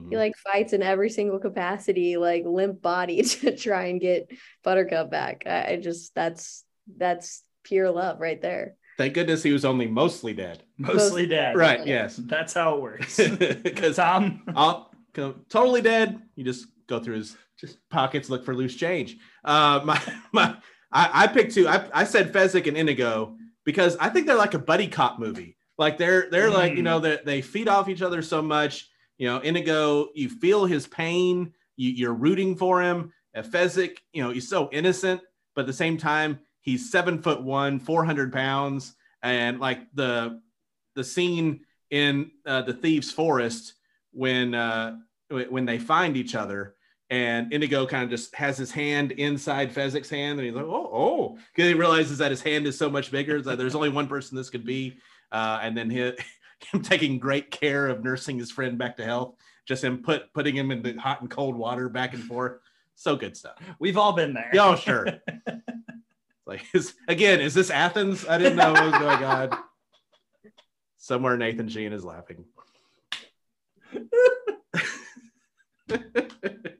[SPEAKER 3] he like fights in every single capacity, like limp body (laughs) to try and get Buttercup back. I, I just that's that's pure love right there.
[SPEAKER 2] Thank goodness he was only mostly dead.
[SPEAKER 1] Mostly dead.
[SPEAKER 2] Right, yes.
[SPEAKER 1] That's how it works.
[SPEAKER 2] Because
[SPEAKER 1] Tom,
[SPEAKER 2] I'll go totally dead. You just go through his just pockets, look for loose change. Uh, my (laughs) my, I, I picked two. I, I said Fezzik and Inigo because I think they're like a buddy cop movie. Like they're they're like you
[SPEAKER 1] Mm.
[SPEAKER 2] know they they feed off each other so much. You know, Inigo, you feel his pain. You, you're rooting for him. Uh, Fezzik, you know, he's so innocent, but at the same time, he's seven foot one, four hundred pounds, and like the the scene in uh, the thieves' forest when uh, when they find each other, and Indigo kind of just has his hand inside Fezzik's hand, and he's like, "Oh, oh," because he realizes that his hand is so much bigger that there's only one person this could be, uh, and then he, (laughs) him taking great care of nursing his friend back to health, just him put putting him in the hot and cold water back and forth. So good stuff.
[SPEAKER 1] we've all been there.
[SPEAKER 2] Yeah, oh, sure. (laughs) like is, again, is this Athens? I didn't know what was going on. Somewhere Nathan Sheen is laughing. (laughs)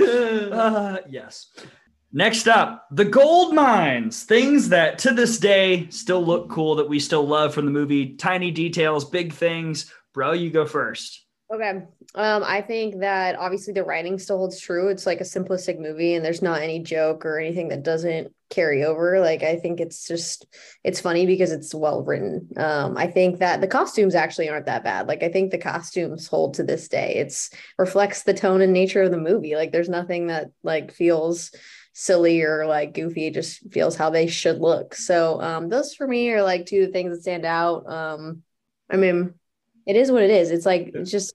[SPEAKER 1] Uh, yes. Next up, the gold mines. Things that to this day still look cool that we still love from the movie. Tiny details, big things. Bro, you go first.
[SPEAKER 3] Okay. Um, I think that obviously the writing still holds true. It's like a simplistic movie and there's not any joke or anything that doesn't carry over. Like I think it's just it's funny because it's well written. Um, I think that the costumes actually aren't that bad. Like I think the costumes hold to this day. It's reflects the tone and nature of the movie. Like there's nothing that like feels silly or like goofy. It just feels how they should look. So um those for me are like two things that stand out. Um I mean it is what it is. It's like it's just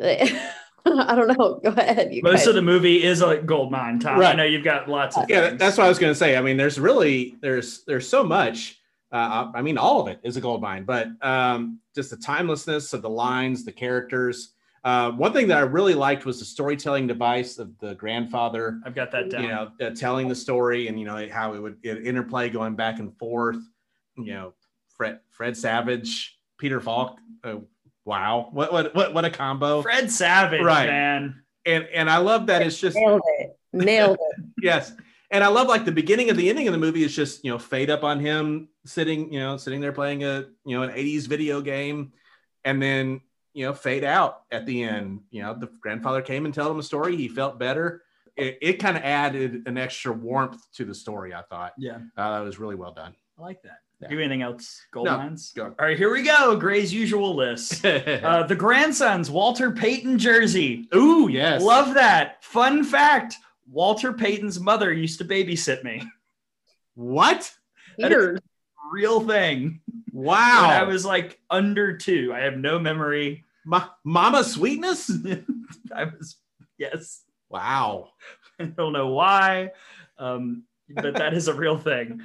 [SPEAKER 3] (laughs) (laughs) I don't know. Go ahead.
[SPEAKER 1] Most guys. of the movie is a gold mine, Tom. Right. I know you've got lots of.
[SPEAKER 2] Yeah, things. that's what I was going to say. I mean, there's really there's there's so much. Uh, I mean, all of it is a gold mine, but um, just the timelessness of the lines, the characters. Uh, one thing that I really liked was the storytelling device of the grandfather.
[SPEAKER 1] I've got that down.
[SPEAKER 2] You know, uh, telling the story and you know how it would it interplay going back and forth. You know, Fred Fred Savage, Peter Falk. Wow, what what what what a combo!
[SPEAKER 1] Fred Savage, right. man.
[SPEAKER 2] And and I love that it's just
[SPEAKER 3] nailed it, nailed it. (laughs)
[SPEAKER 2] yes, and I love like the beginning of the ending of the movie is just you know fade up on him sitting you know sitting there playing a you know an 80s video game, and then you know, fade out at the end. You know, the grandfather came and told him a story. He felt better. It, it kind of added an extra warmth to the story. I thought.
[SPEAKER 1] Yeah,
[SPEAKER 2] uh, that was really well done.
[SPEAKER 1] I like that. Yeah. Do anything else? Gold no, mines. Go. All right, here we go. Gray's usual list. (laughs) uh, the grandsons, Walter Payton jersey.
[SPEAKER 2] Ooh, yes.
[SPEAKER 1] Love that. Fun fact: Walter Payton's mother used to babysit me.
[SPEAKER 2] What?
[SPEAKER 3] Weird.
[SPEAKER 1] Real thing.
[SPEAKER 2] Wow.
[SPEAKER 1] When I was like under two. I have no memory.
[SPEAKER 2] Ma- Mama Sweetness? (laughs)
[SPEAKER 1] I was, yes.
[SPEAKER 2] Wow. (laughs)
[SPEAKER 1] I don't know why, um, but that is a real thing.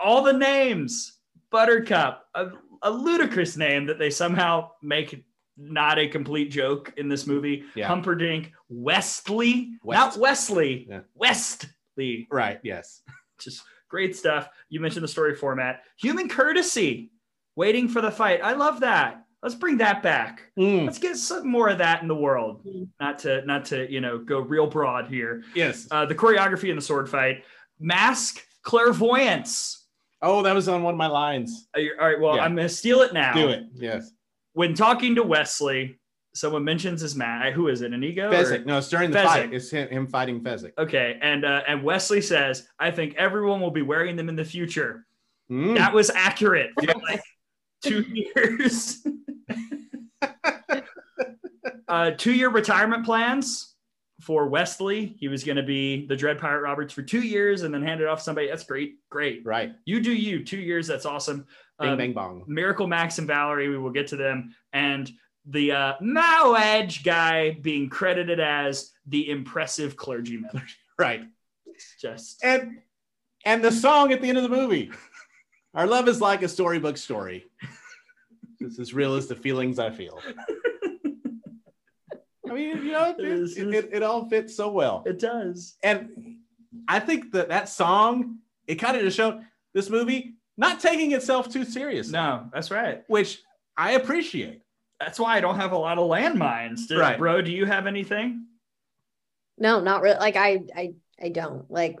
[SPEAKER 1] All the names Buttercup, a, a, ludicrous name that they somehow make not a complete joke in this movie. Yeah. Humperdinck, Westley, West. not Wesley, yeah. Westley.
[SPEAKER 2] Right, yes.
[SPEAKER 1] Just great stuff. You mentioned the story format. Human courtesy waiting for the fight. I love that. Let's bring that back. Mm. Let's get some more of that in the world. Mm. Not to not to you know go real broad here.
[SPEAKER 2] Yes.
[SPEAKER 1] Uh, the choreography in the sword fight, mask clairvoyance.
[SPEAKER 2] Oh, that was on one of my lines.
[SPEAKER 1] all right. Well, yeah. I'm gonna steal it now.
[SPEAKER 2] Do it. Yes.
[SPEAKER 1] When talking to Wesley, someone mentions his man. Who is it? Inigo?
[SPEAKER 2] Fezzik. No, it's during the Fezzik. fight. It's him, him fighting Fezzik.
[SPEAKER 1] Okay, and uh, and Wesley says, "I think everyone will be wearing them in the future." Mm. That was accurate. Yeah. (laughs) Like, two years. (laughs) (laughs) uh, two year retirement plans for Wesley. He was going to be the Dread Pirate Roberts for two years and then hand it off to somebody. That's great. Great.
[SPEAKER 2] Right.
[SPEAKER 1] You do you. Two years. That's awesome.
[SPEAKER 2] Bing, um, bang, bong.
[SPEAKER 1] Miracle Max and Valerie. We will get to them. And the uh, Mawwiage guy being credited as the impressive clergyman. (laughs)
[SPEAKER 2] right.
[SPEAKER 1] Just.
[SPEAKER 2] And and the song at the end of the movie. Our love is like a storybook story. it's as real as the feelings I feel. I mean, you know, it, it, it, it, all fits so well.
[SPEAKER 1] It does.
[SPEAKER 2] And I think that that song, it kind of just showed this movie not taking itself too seriously.
[SPEAKER 1] No, that's right.
[SPEAKER 2] Which I appreciate.
[SPEAKER 1] That's why I don't have a lot of landmines. Did, right. Bro, do you have anything?
[SPEAKER 3] No, not really. Like I, I, I don't like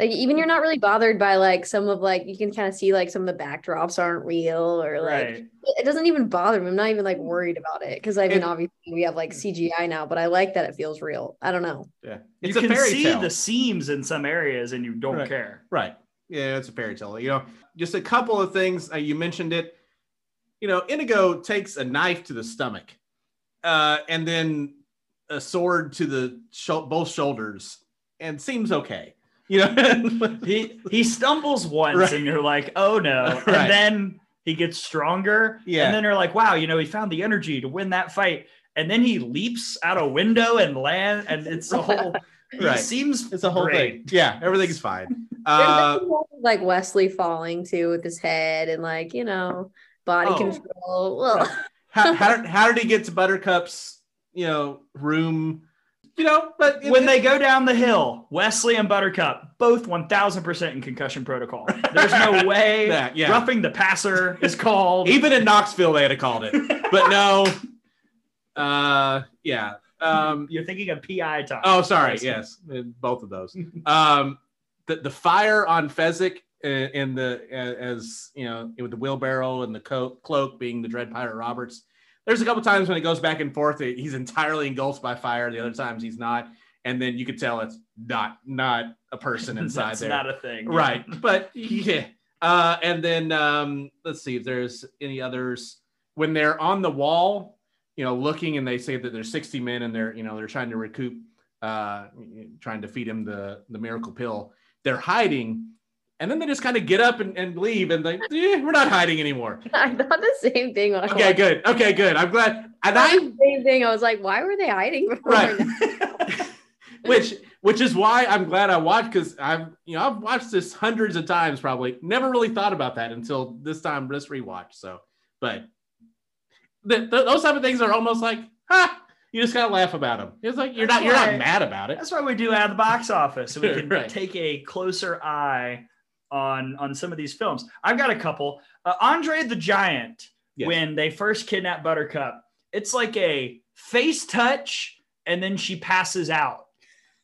[SPEAKER 3] like even you're not really bothered by like some of like you can kind of see like some of the backdrops aren't real or like right. it doesn't even bother me. I'm not even like worried about it because I mean it, obviously we have like CGI now, but I like that it feels real. I don't know.
[SPEAKER 2] Yeah,
[SPEAKER 1] it's you can see tale. the seams in some areas and you don't
[SPEAKER 2] right.
[SPEAKER 1] care.
[SPEAKER 2] Right. Yeah, it's a fairy tale. You know, just a couple of things. Uh, you mentioned it. You know, Inigo takes a knife to the stomach, uh, and then a sword to the sh- both shoulders, and seems okay you know? (laughs)
[SPEAKER 1] He he stumbles once right. and you're like oh no. (laughs) Right. and then he gets stronger. Yeah. and then you're like wow you know he found the energy to win that fight. And then he leaps out a window and land and it's a whole (laughs) right. seems
[SPEAKER 2] it's a whole
[SPEAKER 1] great.
[SPEAKER 2] thing. Yeah everything's fine. Uh,
[SPEAKER 3] like wesley falling too with his head and like you know body oh. control. Well.
[SPEAKER 2] How, how, how did he get to buttercup's you know room you know, but
[SPEAKER 1] when they go down the hill, Wesley and Buttercup both 1000% in concussion protocol. There's no (laughs) way that, yeah. roughing the passer is called.
[SPEAKER 2] Even in Knoxville, they had called it, but no. Uh, yeah. Um,
[SPEAKER 1] You're thinking of PI time.
[SPEAKER 2] Oh, sorry. Yes, both of those. Um, the the fire on Fezzik in the as you know with the wheelbarrow and the coat, cloak being the Dread Pirate Roberts there's a couple times when it goes back and forth. He's entirely engulfed by fire. The other times he's not, and then you could tell it's not not a person (laughs) inside there.
[SPEAKER 1] Not a thing,
[SPEAKER 2] right? But (laughs) yeah. Uh, and then um, let's see if there's any others when they're on the wall, you know, looking and they say that there's 60 men and they're you know they're trying to recoup, uh, trying to feed him the the miracle pill. They're hiding and then they just kind of get up and, and leave and like eh, we're not hiding anymore (laughs)
[SPEAKER 3] i thought the same thing
[SPEAKER 2] okay good okay good i'm glad and I
[SPEAKER 3] Same thing. I was like, why were they hiding (laughs) before?
[SPEAKER 2] Right. (laughs) which which is why I'm glad I watched because I've you know I've watched this hundreds of times probably never really thought about that until this time this rewatch so but th- th- those type of things are almost like ha you just gotta laugh about them it's like you're not you're not mad about it
[SPEAKER 1] That's why we do out of the box office, so we can
[SPEAKER 2] Right.
[SPEAKER 1] take a closer eye on on some of these films. I've got a couple. Uh, Andre the Giant,
[SPEAKER 2] Yes.
[SPEAKER 1] when they first kidnap Buttercup, it's like a face touch, and then she passes out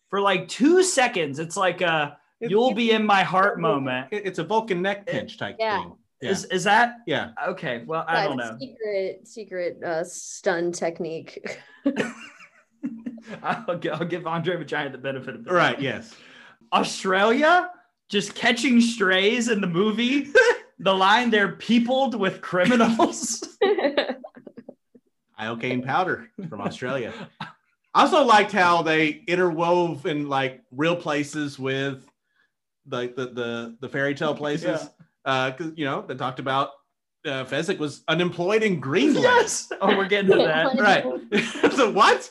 [SPEAKER 1] for like two seconds. It's like a "you'll be in my heart" moment.
[SPEAKER 2] It- it's a Vulcan neck pinch type
[SPEAKER 3] Yeah.
[SPEAKER 2] thing yeah
[SPEAKER 1] Is is that
[SPEAKER 2] yeah
[SPEAKER 1] okay? Well, I
[SPEAKER 3] Yeah,
[SPEAKER 1] don't know.
[SPEAKER 3] Secret, secret uh, stun technique. (laughs)
[SPEAKER 1] I'll, gi- I'll give Andre the Giant the benefit of the
[SPEAKER 2] right yes
[SPEAKER 1] Australia just catching strays in the movie. (laughs) the line they're peopled with criminals. (laughs)
[SPEAKER 2] iocane powder from Australia. I also liked how they interwove in like real places with like the, the the fairy tale (laughs) places. Uh, 'cause, you know, they talked about uh, Fezzik was unemployed in Greenland.
[SPEAKER 1] yes. Oh, we're getting to that.
[SPEAKER 2] Right. so what?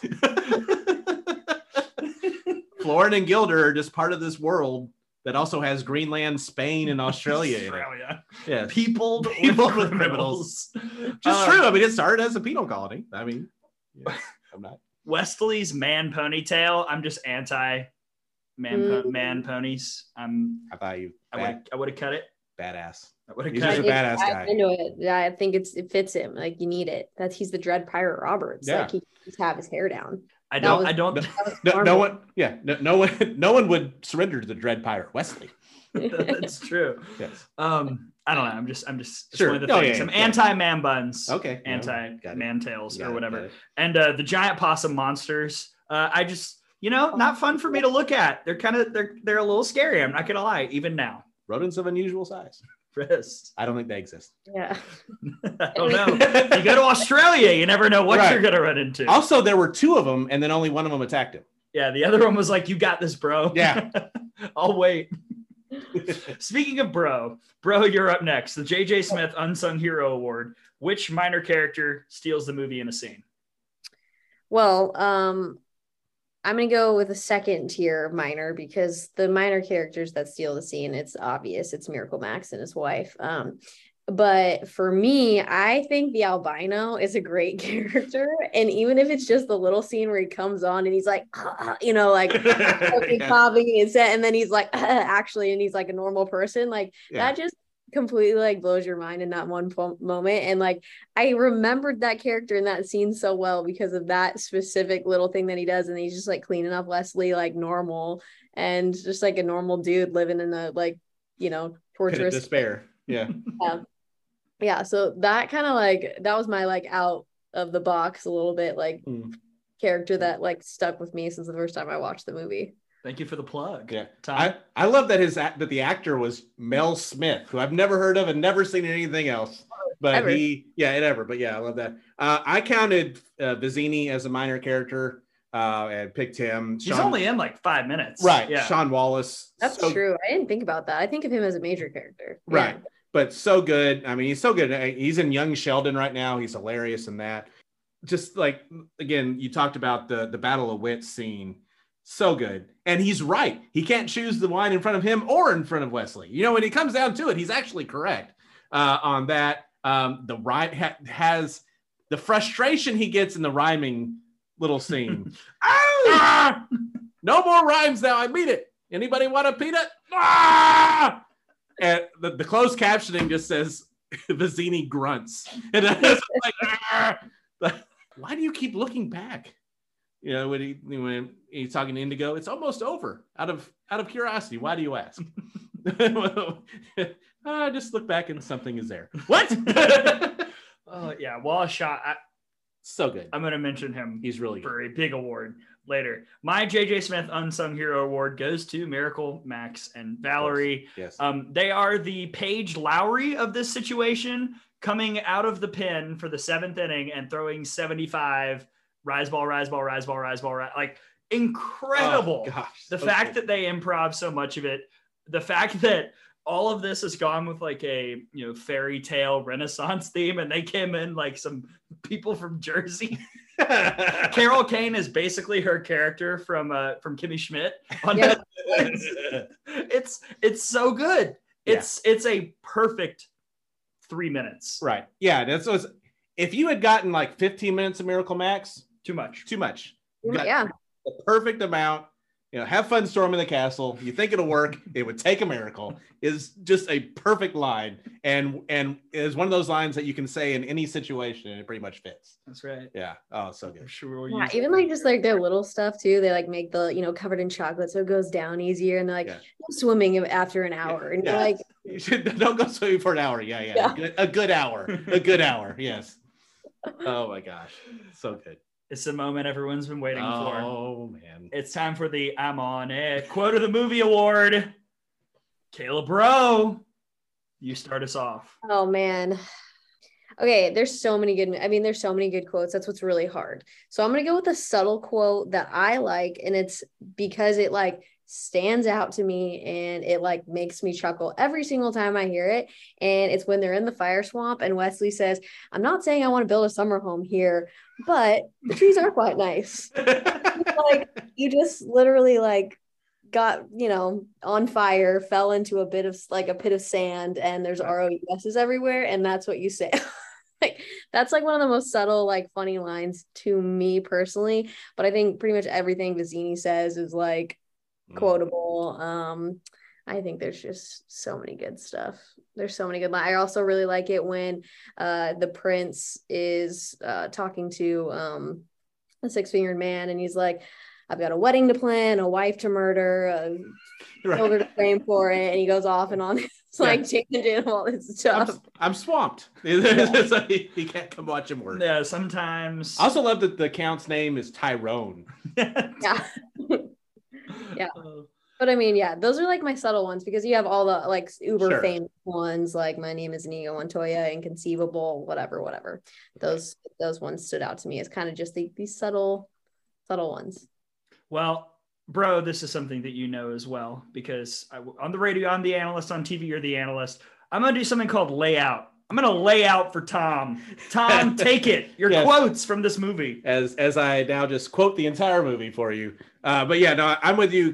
[SPEAKER 2] Florin and Guilder are just part of this world that also has Greenland, Spain, and Australia.
[SPEAKER 1] Australia.
[SPEAKER 2] Yeah.
[SPEAKER 1] Peopled,
[SPEAKER 2] Peopled
[SPEAKER 1] with
[SPEAKER 2] with
[SPEAKER 1] criminals. (laughs)
[SPEAKER 2] Just
[SPEAKER 1] Uh,
[SPEAKER 2] true. I mean, it started as a penal colony. I mean, yeah, (laughs) I'm not.
[SPEAKER 1] Wesley's man ponytail. I'm just anti man po-
[SPEAKER 3] Mm.
[SPEAKER 1] man ponies. I'm
[SPEAKER 2] I thought you
[SPEAKER 1] I
[SPEAKER 2] bad,
[SPEAKER 1] would I would have cut it.
[SPEAKER 2] badass.
[SPEAKER 1] I would have
[SPEAKER 2] He's
[SPEAKER 1] cut
[SPEAKER 2] just
[SPEAKER 1] it.
[SPEAKER 2] a badass
[SPEAKER 3] I,
[SPEAKER 2] guy.
[SPEAKER 3] I know it. I think it's it fits him. Like you need it. That's he's the Dread Pirate Roberts.
[SPEAKER 2] Yeah.
[SPEAKER 3] Like he just have his hair down.
[SPEAKER 1] I don't
[SPEAKER 3] was-
[SPEAKER 1] I don't
[SPEAKER 3] That (laughs) was
[SPEAKER 2] No, no one. Yeah, no, no one. (laughs) No one would surrender to the Dread Pirate Wesley. (laughs)
[SPEAKER 1] that's true.
[SPEAKER 2] Yes.
[SPEAKER 1] Um I don't know. I'm just I'm just it's
[SPEAKER 2] Sure.
[SPEAKER 1] one of the
[SPEAKER 2] Oh,
[SPEAKER 1] things.
[SPEAKER 2] yeah,
[SPEAKER 1] I'm
[SPEAKER 2] yeah.
[SPEAKER 1] anti man buns.
[SPEAKER 2] Okay.
[SPEAKER 1] Anti
[SPEAKER 2] got it.
[SPEAKER 1] man tails or whatever.
[SPEAKER 2] got it.
[SPEAKER 1] and uh, the giant possum monsters. Uh, I just, you know, not fun for me to look at. They're kind of they're they're a little scary. I'm not gonna lie, even now.
[SPEAKER 2] Rodents of unusual size.
[SPEAKER 1] Chris,
[SPEAKER 2] I don't think they exist. (laughs)
[SPEAKER 3] Yeah.
[SPEAKER 1] I don't know. (laughs) you go to Australia, you never know what
[SPEAKER 2] Right.
[SPEAKER 1] you're gonna run into.
[SPEAKER 2] Also, there were two of them, and then only one of them attacked him.
[SPEAKER 1] yeah, the other one was like, "You got this, bro."
[SPEAKER 2] Yeah. (laughs)
[SPEAKER 1] I'll wait. Speaking of bro, bro, you're up next. The J.J. Smith Unsung Hero Award. Which minor character steals the movie in a scene?
[SPEAKER 3] Well, um, I'm gonna go with a second tier minor because the minor characters that steal the scene, it's obvious. It's Miracle Max and his wife. Um, but for me, I think the albino is a great (laughs) character, and even if it's just the little scene where he comes on and he's like, "Ah," you know, like (laughs)
[SPEAKER 2] Yeah.
[SPEAKER 3] coughing and set, and then he's like, (laughs) actually, and he's like a normal person, like
[SPEAKER 2] Yeah.
[SPEAKER 3] that just completely like blows your mind in that one po- moment and like i remembered that character in that scene so well because of that specific little thing that he does and he's just like cleaning up leslie like normal and just like a normal dude living in a like you know torturous
[SPEAKER 2] despair. (laughs) Yeah.
[SPEAKER 3] yeah so that kind of like that was my like out of the box a little bit like
[SPEAKER 2] Mm.
[SPEAKER 3] character that like stuck with me since the first time i watched the movie
[SPEAKER 1] Thank you for the plug.
[SPEAKER 2] Yeah.
[SPEAKER 1] Tom.
[SPEAKER 2] I, I love that his that the actor was Mel Smith, who I've never heard of and never seen anything else. But
[SPEAKER 3] Ever.
[SPEAKER 2] he, yeah, it ever. But yeah, I love that. Uh, I counted uh, Vizzini as a minor character uh, and picked him.
[SPEAKER 1] He's only in like five minutes.
[SPEAKER 2] right.
[SPEAKER 1] Yeah.
[SPEAKER 2] Sean Wallace.
[SPEAKER 3] that's
[SPEAKER 2] so-
[SPEAKER 3] true i didn't think about that i think of him as a major character Yeah.
[SPEAKER 2] Right. But so good. I mean, he's so good. He's in Young Sheldon right now. He's hilarious in that. Just like again, you talked about the the Battle of Wits scene. So good. And he's right. He can't choose the wine in front of him or in front of Wesley. You know, when it comes down to it, he's actually correct uh, on that. Um, the right ha- has the frustration he gets in the rhyming little scene. (laughs) (laughs) Ah! No more rhymes now. I mean it. Anybody want a peanut? Ah! And the, the closed captioning just says (laughs) Vizzini grunts. And was like, "Ah!" Why do you keep looking back? You know, when he when he's talking to Indigo, it's almost over. Out of out of curiosity, why do you ask? (laughs) (laughs) I just look back and something is there. What?
[SPEAKER 1] Oh (laughs) yeah, Wallace Shawn. I,
[SPEAKER 2] so good.
[SPEAKER 1] I'm going to mention him
[SPEAKER 2] He's really good.
[SPEAKER 1] for a big award later. My JJ Smith Unsung Hero Award goes to Miracle Max and Valerie.
[SPEAKER 2] Yes.
[SPEAKER 1] Um, they are the Paige Lowry of this situation, coming out of the pin for the seventh inning and throwing 75 rise ball, rise ball, rise ball, rise ball, rise, like incredible.
[SPEAKER 2] Oh, gosh.
[SPEAKER 1] the
[SPEAKER 2] so
[SPEAKER 1] fact that they improv so much of it, the fact that all of this has gone with like a you know fairy tale renaissance theme and they came in like some people from jersey (laughs) carol kane is basically her character from uh from kimmy schmidt on
[SPEAKER 3] Yeah.
[SPEAKER 1] Netflix. (laughs) it's it's so good it's it's a perfect three minutes
[SPEAKER 2] right. Yeah. That's what's, if you had gotten like 15 minutes of Miracle Max,
[SPEAKER 1] too much
[SPEAKER 2] too much.
[SPEAKER 3] Yeah.
[SPEAKER 2] the perfect amount. You know, have fun storming the castle. You think it'll work? It would take a miracle. Is just a perfect line, and and is one of those lines that you can say in any situation, and it pretty much fits.
[SPEAKER 1] that's right
[SPEAKER 2] Yeah. Oh, so
[SPEAKER 1] i'm
[SPEAKER 2] good.
[SPEAKER 1] sure we'll
[SPEAKER 3] Yeah, even
[SPEAKER 1] it.
[SPEAKER 3] like just like their little stuff too. They like make the you know covered in chocolate so it goes down easier, and they're like
[SPEAKER 2] Yeah.
[SPEAKER 3] swimming after an hour, and
[SPEAKER 2] Yeah.
[SPEAKER 3] you're like, (laughs)
[SPEAKER 2] You should don't go swimming for an hour. Yeah, yeah.
[SPEAKER 3] Yeah.
[SPEAKER 2] A, good, a good hour. A good (laughs) hour. Yes. Oh my gosh. So good.
[SPEAKER 1] It's the moment everyone's been waiting for
[SPEAKER 2] Oh man.
[SPEAKER 1] It's time for the I'm on it quote of the movie award. Kayla Braud, you start us off.
[SPEAKER 3] oh man. Okay, there's so many good. I mean, there's so many good quotes. That's what's really hard. So I'm gonna go with a subtle quote that I like, and it's because it like stands out to me and it like makes me chuckle every single time I hear it. And it's when they're in the fire swamp, and Wesley says, "I'm not saying I want to build a summer home here, but the trees are quite nice." (laughs) like you just literally like got you know on fire fell into a bit of like a pit of sand and there's rous's everywhere and that's what you say (laughs) like that's like one of the most subtle like funny lines to me personally but i think pretty much everything Vizzini says is like
[SPEAKER 2] Mm.
[SPEAKER 3] quotable um i think there's just so many good stuff there's so many good lines i also really like it when uh the prince is uh talking to um a six fingered man and he's like i've got a wedding to plan a wife to murder a (laughs) children to frame for it and he goes off and on it's like changing all this
[SPEAKER 2] I'm,
[SPEAKER 3] stuff
[SPEAKER 2] I'm swamped. (laughs) It's like he can't come watch him work.
[SPEAKER 1] Yeah, sometimes.
[SPEAKER 2] I also love that the count's name is Tyrone. (laughs)
[SPEAKER 3] yeah (laughs) Yeah.
[SPEAKER 1] Uh,
[SPEAKER 3] but i mean yeah those are like my subtle ones because you have all the like uber
[SPEAKER 2] Sure.
[SPEAKER 3] famous ones like my name is Inigo Montoya inconceivable whatever whatever those those ones stood out to me as kind of just the, these subtle subtle ones
[SPEAKER 1] well, bro, this is something that you know as well because I, on the radio, I'm the analyst. On TV, you're the analyst. I'm going to do something called layout. I'm going to lay out for Tom. Tom, (laughs) take it. Your
[SPEAKER 2] Yes.
[SPEAKER 1] quotes from this movie.
[SPEAKER 2] As as I now just quote the entire movie for you. Uh, but yeah, no, I'm with you, uh,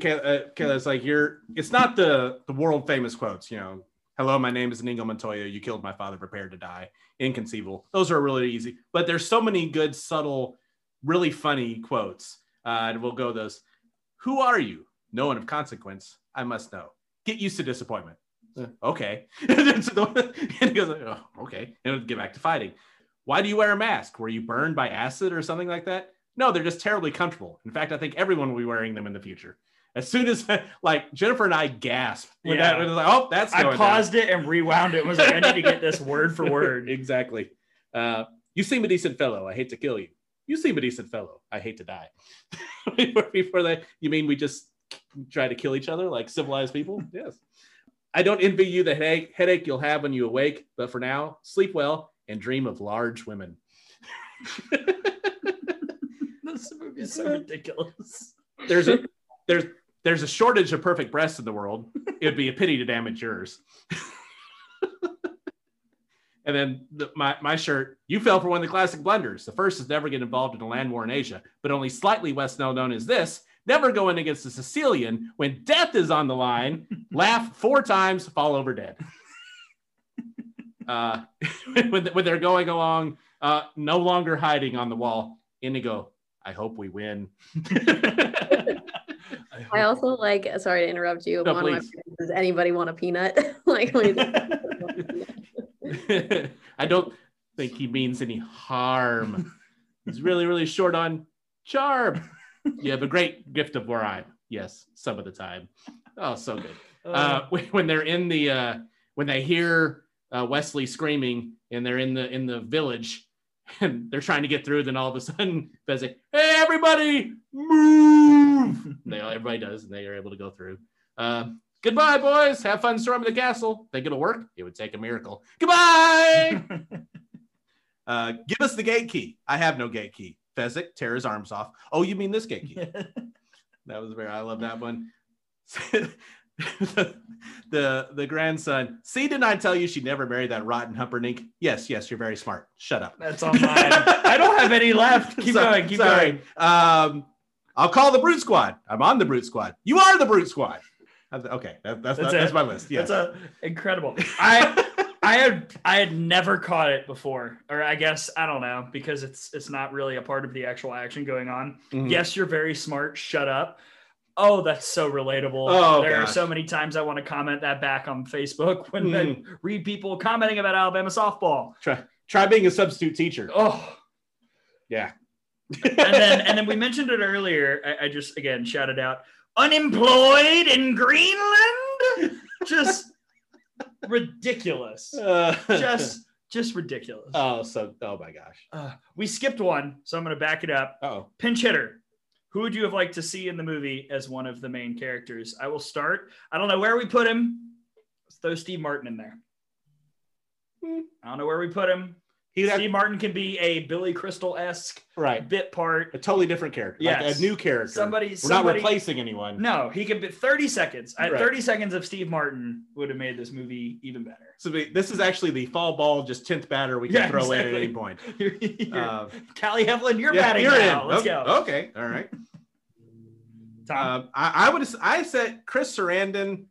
[SPEAKER 2] Kayla. It's like you're. It's not the the world famous quotes. You know, hello, my name is Inigo Montoya. You killed my father. Prepare to die. Inconceivable. Those are really easy. But there's so many good, subtle, really funny quotes. Uh, and we'll go those. Who are you? No one of consequence. I must know. Get used to disappointment. Uh, okay. (laughs) and he goes, oh, okay. And get back to fighting. Why do you wear a mask? Were you burned by acid or something like that? No, they're just terribly comfortable. In fact, I think everyone will be wearing them in the future. As soon as (laughs) like Jennifer and I gasped when
[SPEAKER 1] Yeah.
[SPEAKER 2] that when it was like, oh, that's
[SPEAKER 1] I paused it and rewound it and was like, I need to get this (laughs) word for word.
[SPEAKER 2] exactly. Uh, you seem a decent fellow. I hate to kill you. You seem a decent fellow. I hate to die. before, before that, you mean we just try to kill each other like civilized people? yes. I don't envy you the headache, headache you'll have when you awake, but for now, sleep well and dream of large women. (laughs)
[SPEAKER 1] this movie is so ridiculous.
[SPEAKER 2] there's a there's there's a shortage of perfect breasts in the world. It would be a pity to damage yours. (laughs) and then the, my my shirt. You fell for one of the classic blunders. The first is never get involved in a land war in Asia, but only slightly less well known is this: never go in against a Sicilian when death is on the line. (laughs) laugh four times, fall over dead. Uh, (laughs) when, when they're going along, uh, no longer hiding on the wall. Indigo, I hope we win. (laughs)
[SPEAKER 3] I also like sorry to interrupt you.
[SPEAKER 2] No,
[SPEAKER 3] One my
[SPEAKER 2] please.
[SPEAKER 3] friends, does anybody want a peanut? like when he's-
[SPEAKER 2] I don't think he means any harm. He's really, really short on charm. You have a great gift of rhyme. Yes, some of the time. Oh, so good. Uh, (laughs) when- when they're in the uh, when they hear uh, Wesley screaming and they're in the in the village and they're trying to get through, then all of a sudden (laughs) Fez like, "Hey, everybody, move!" (laughs) They everybody does, and they are able to go through. Uh, Goodbye, boys. Have fun storming the castle. Think it'll work? It would take a miracle. Goodbye. uh, give us the gate key. I have no gate key. Fezzik tear his arms off. Oh, you mean this gate? (laughs) That was very. I love that one. (laughs) (laughs) the the grandson. See, didn't I tell you she'd never married that rotten Humperdinck? Yes, yes, you're very smart. Shut up.
[SPEAKER 1] That's on mine. I don't have any left. Keep
[SPEAKER 2] So-
[SPEAKER 1] going. Keep
[SPEAKER 2] sorry.
[SPEAKER 1] going.
[SPEAKER 2] Um, I'll call the Brute Squad. I'm on the Brute Squad. You are the Brute Squad. Okay, that, that's
[SPEAKER 1] That's
[SPEAKER 2] that's, my list. Yes.
[SPEAKER 1] That's a incredible. I I had I had never caught it before, or I guess I don't know because it's it's not really a part of the actual action going on.
[SPEAKER 2] Mhm.
[SPEAKER 1] Yes, you're very smart. Shut up. Oh, that's so relatable.
[SPEAKER 2] Oh,
[SPEAKER 1] there are so many times I want to comment that back on Facebook (laughs) when I
[SPEAKER 2] Mhm.
[SPEAKER 1] read people commenting about Alabama softball.
[SPEAKER 2] Try try being a substitute teacher.
[SPEAKER 1] Oh,
[SPEAKER 2] Yeah.
[SPEAKER 1] and then and then we mentioned it earlier. I, I just again shouted out unemployed in Greenland. (laughs) Just ridiculous.
[SPEAKER 2] Uh,
[SPEAKER 1] Just (laughs) just ridiculous.
[SPEAKER 2] oh so oh my gosh.
[SPEAKER 1] Uh, we skipped one, so I'm going to back it up.
[SPEAKER 2] Oh.
[SPEAKER 1] Pinch hitter. Who would you have liked to see in the movie as one of the main characters? I will start. I don't know where we put him. Let's throw Steve Martin in there.
[SPEAKER 2] Hmm.
[SPEAKER 1] I don't know where we put him.
[SPEAKER 2] He
[SPEAKER 1] Steve Martin can be a Billy Crystal esque
[SPEAKER 2] right.
[SPEAKER 1] bit part.
[SPEAKER 2] A totally different character. Like a new character.
[SPEAKER 1] Somebody,
[SPEAKER 2] We're
[SPEAKER 1] somebody.
[SPEAKER 2] not replacing anyone.
[SPEAKER 1] No, he could be 30 seconds.
[SPEAKER 2] Right.
[SPEAKER 1] 30 seconds of Steve Martin would have made this movie even better.
[SPEAKER 2] So this is actually the fall ball, just tenth batter we can
[SPEAKER 1] Yeah,
[SPEAKER 2] throw in at any point. (laughs)
[SPEAKER 1] You're, you're-
[SPEAKER 2] Uh,
[SPEAKER 1] Callie Heflin, you're
[SPEAKER 2] yeah,
[SPEAKER 1] batting
[SPEAKER 2] you're
[SPEAKER 1] now.
[SPEAKER 2] in.
[SPEAKER 1] Let's
[SPEAKER 2] Oh,
[SPEAKER 1] go.
[SPEAKER 2] Okay, all right. (laughs)
[SPEAKER 1] Tom.
[SPEAKER 2] Um, I, I would. I said Chris Sarandon,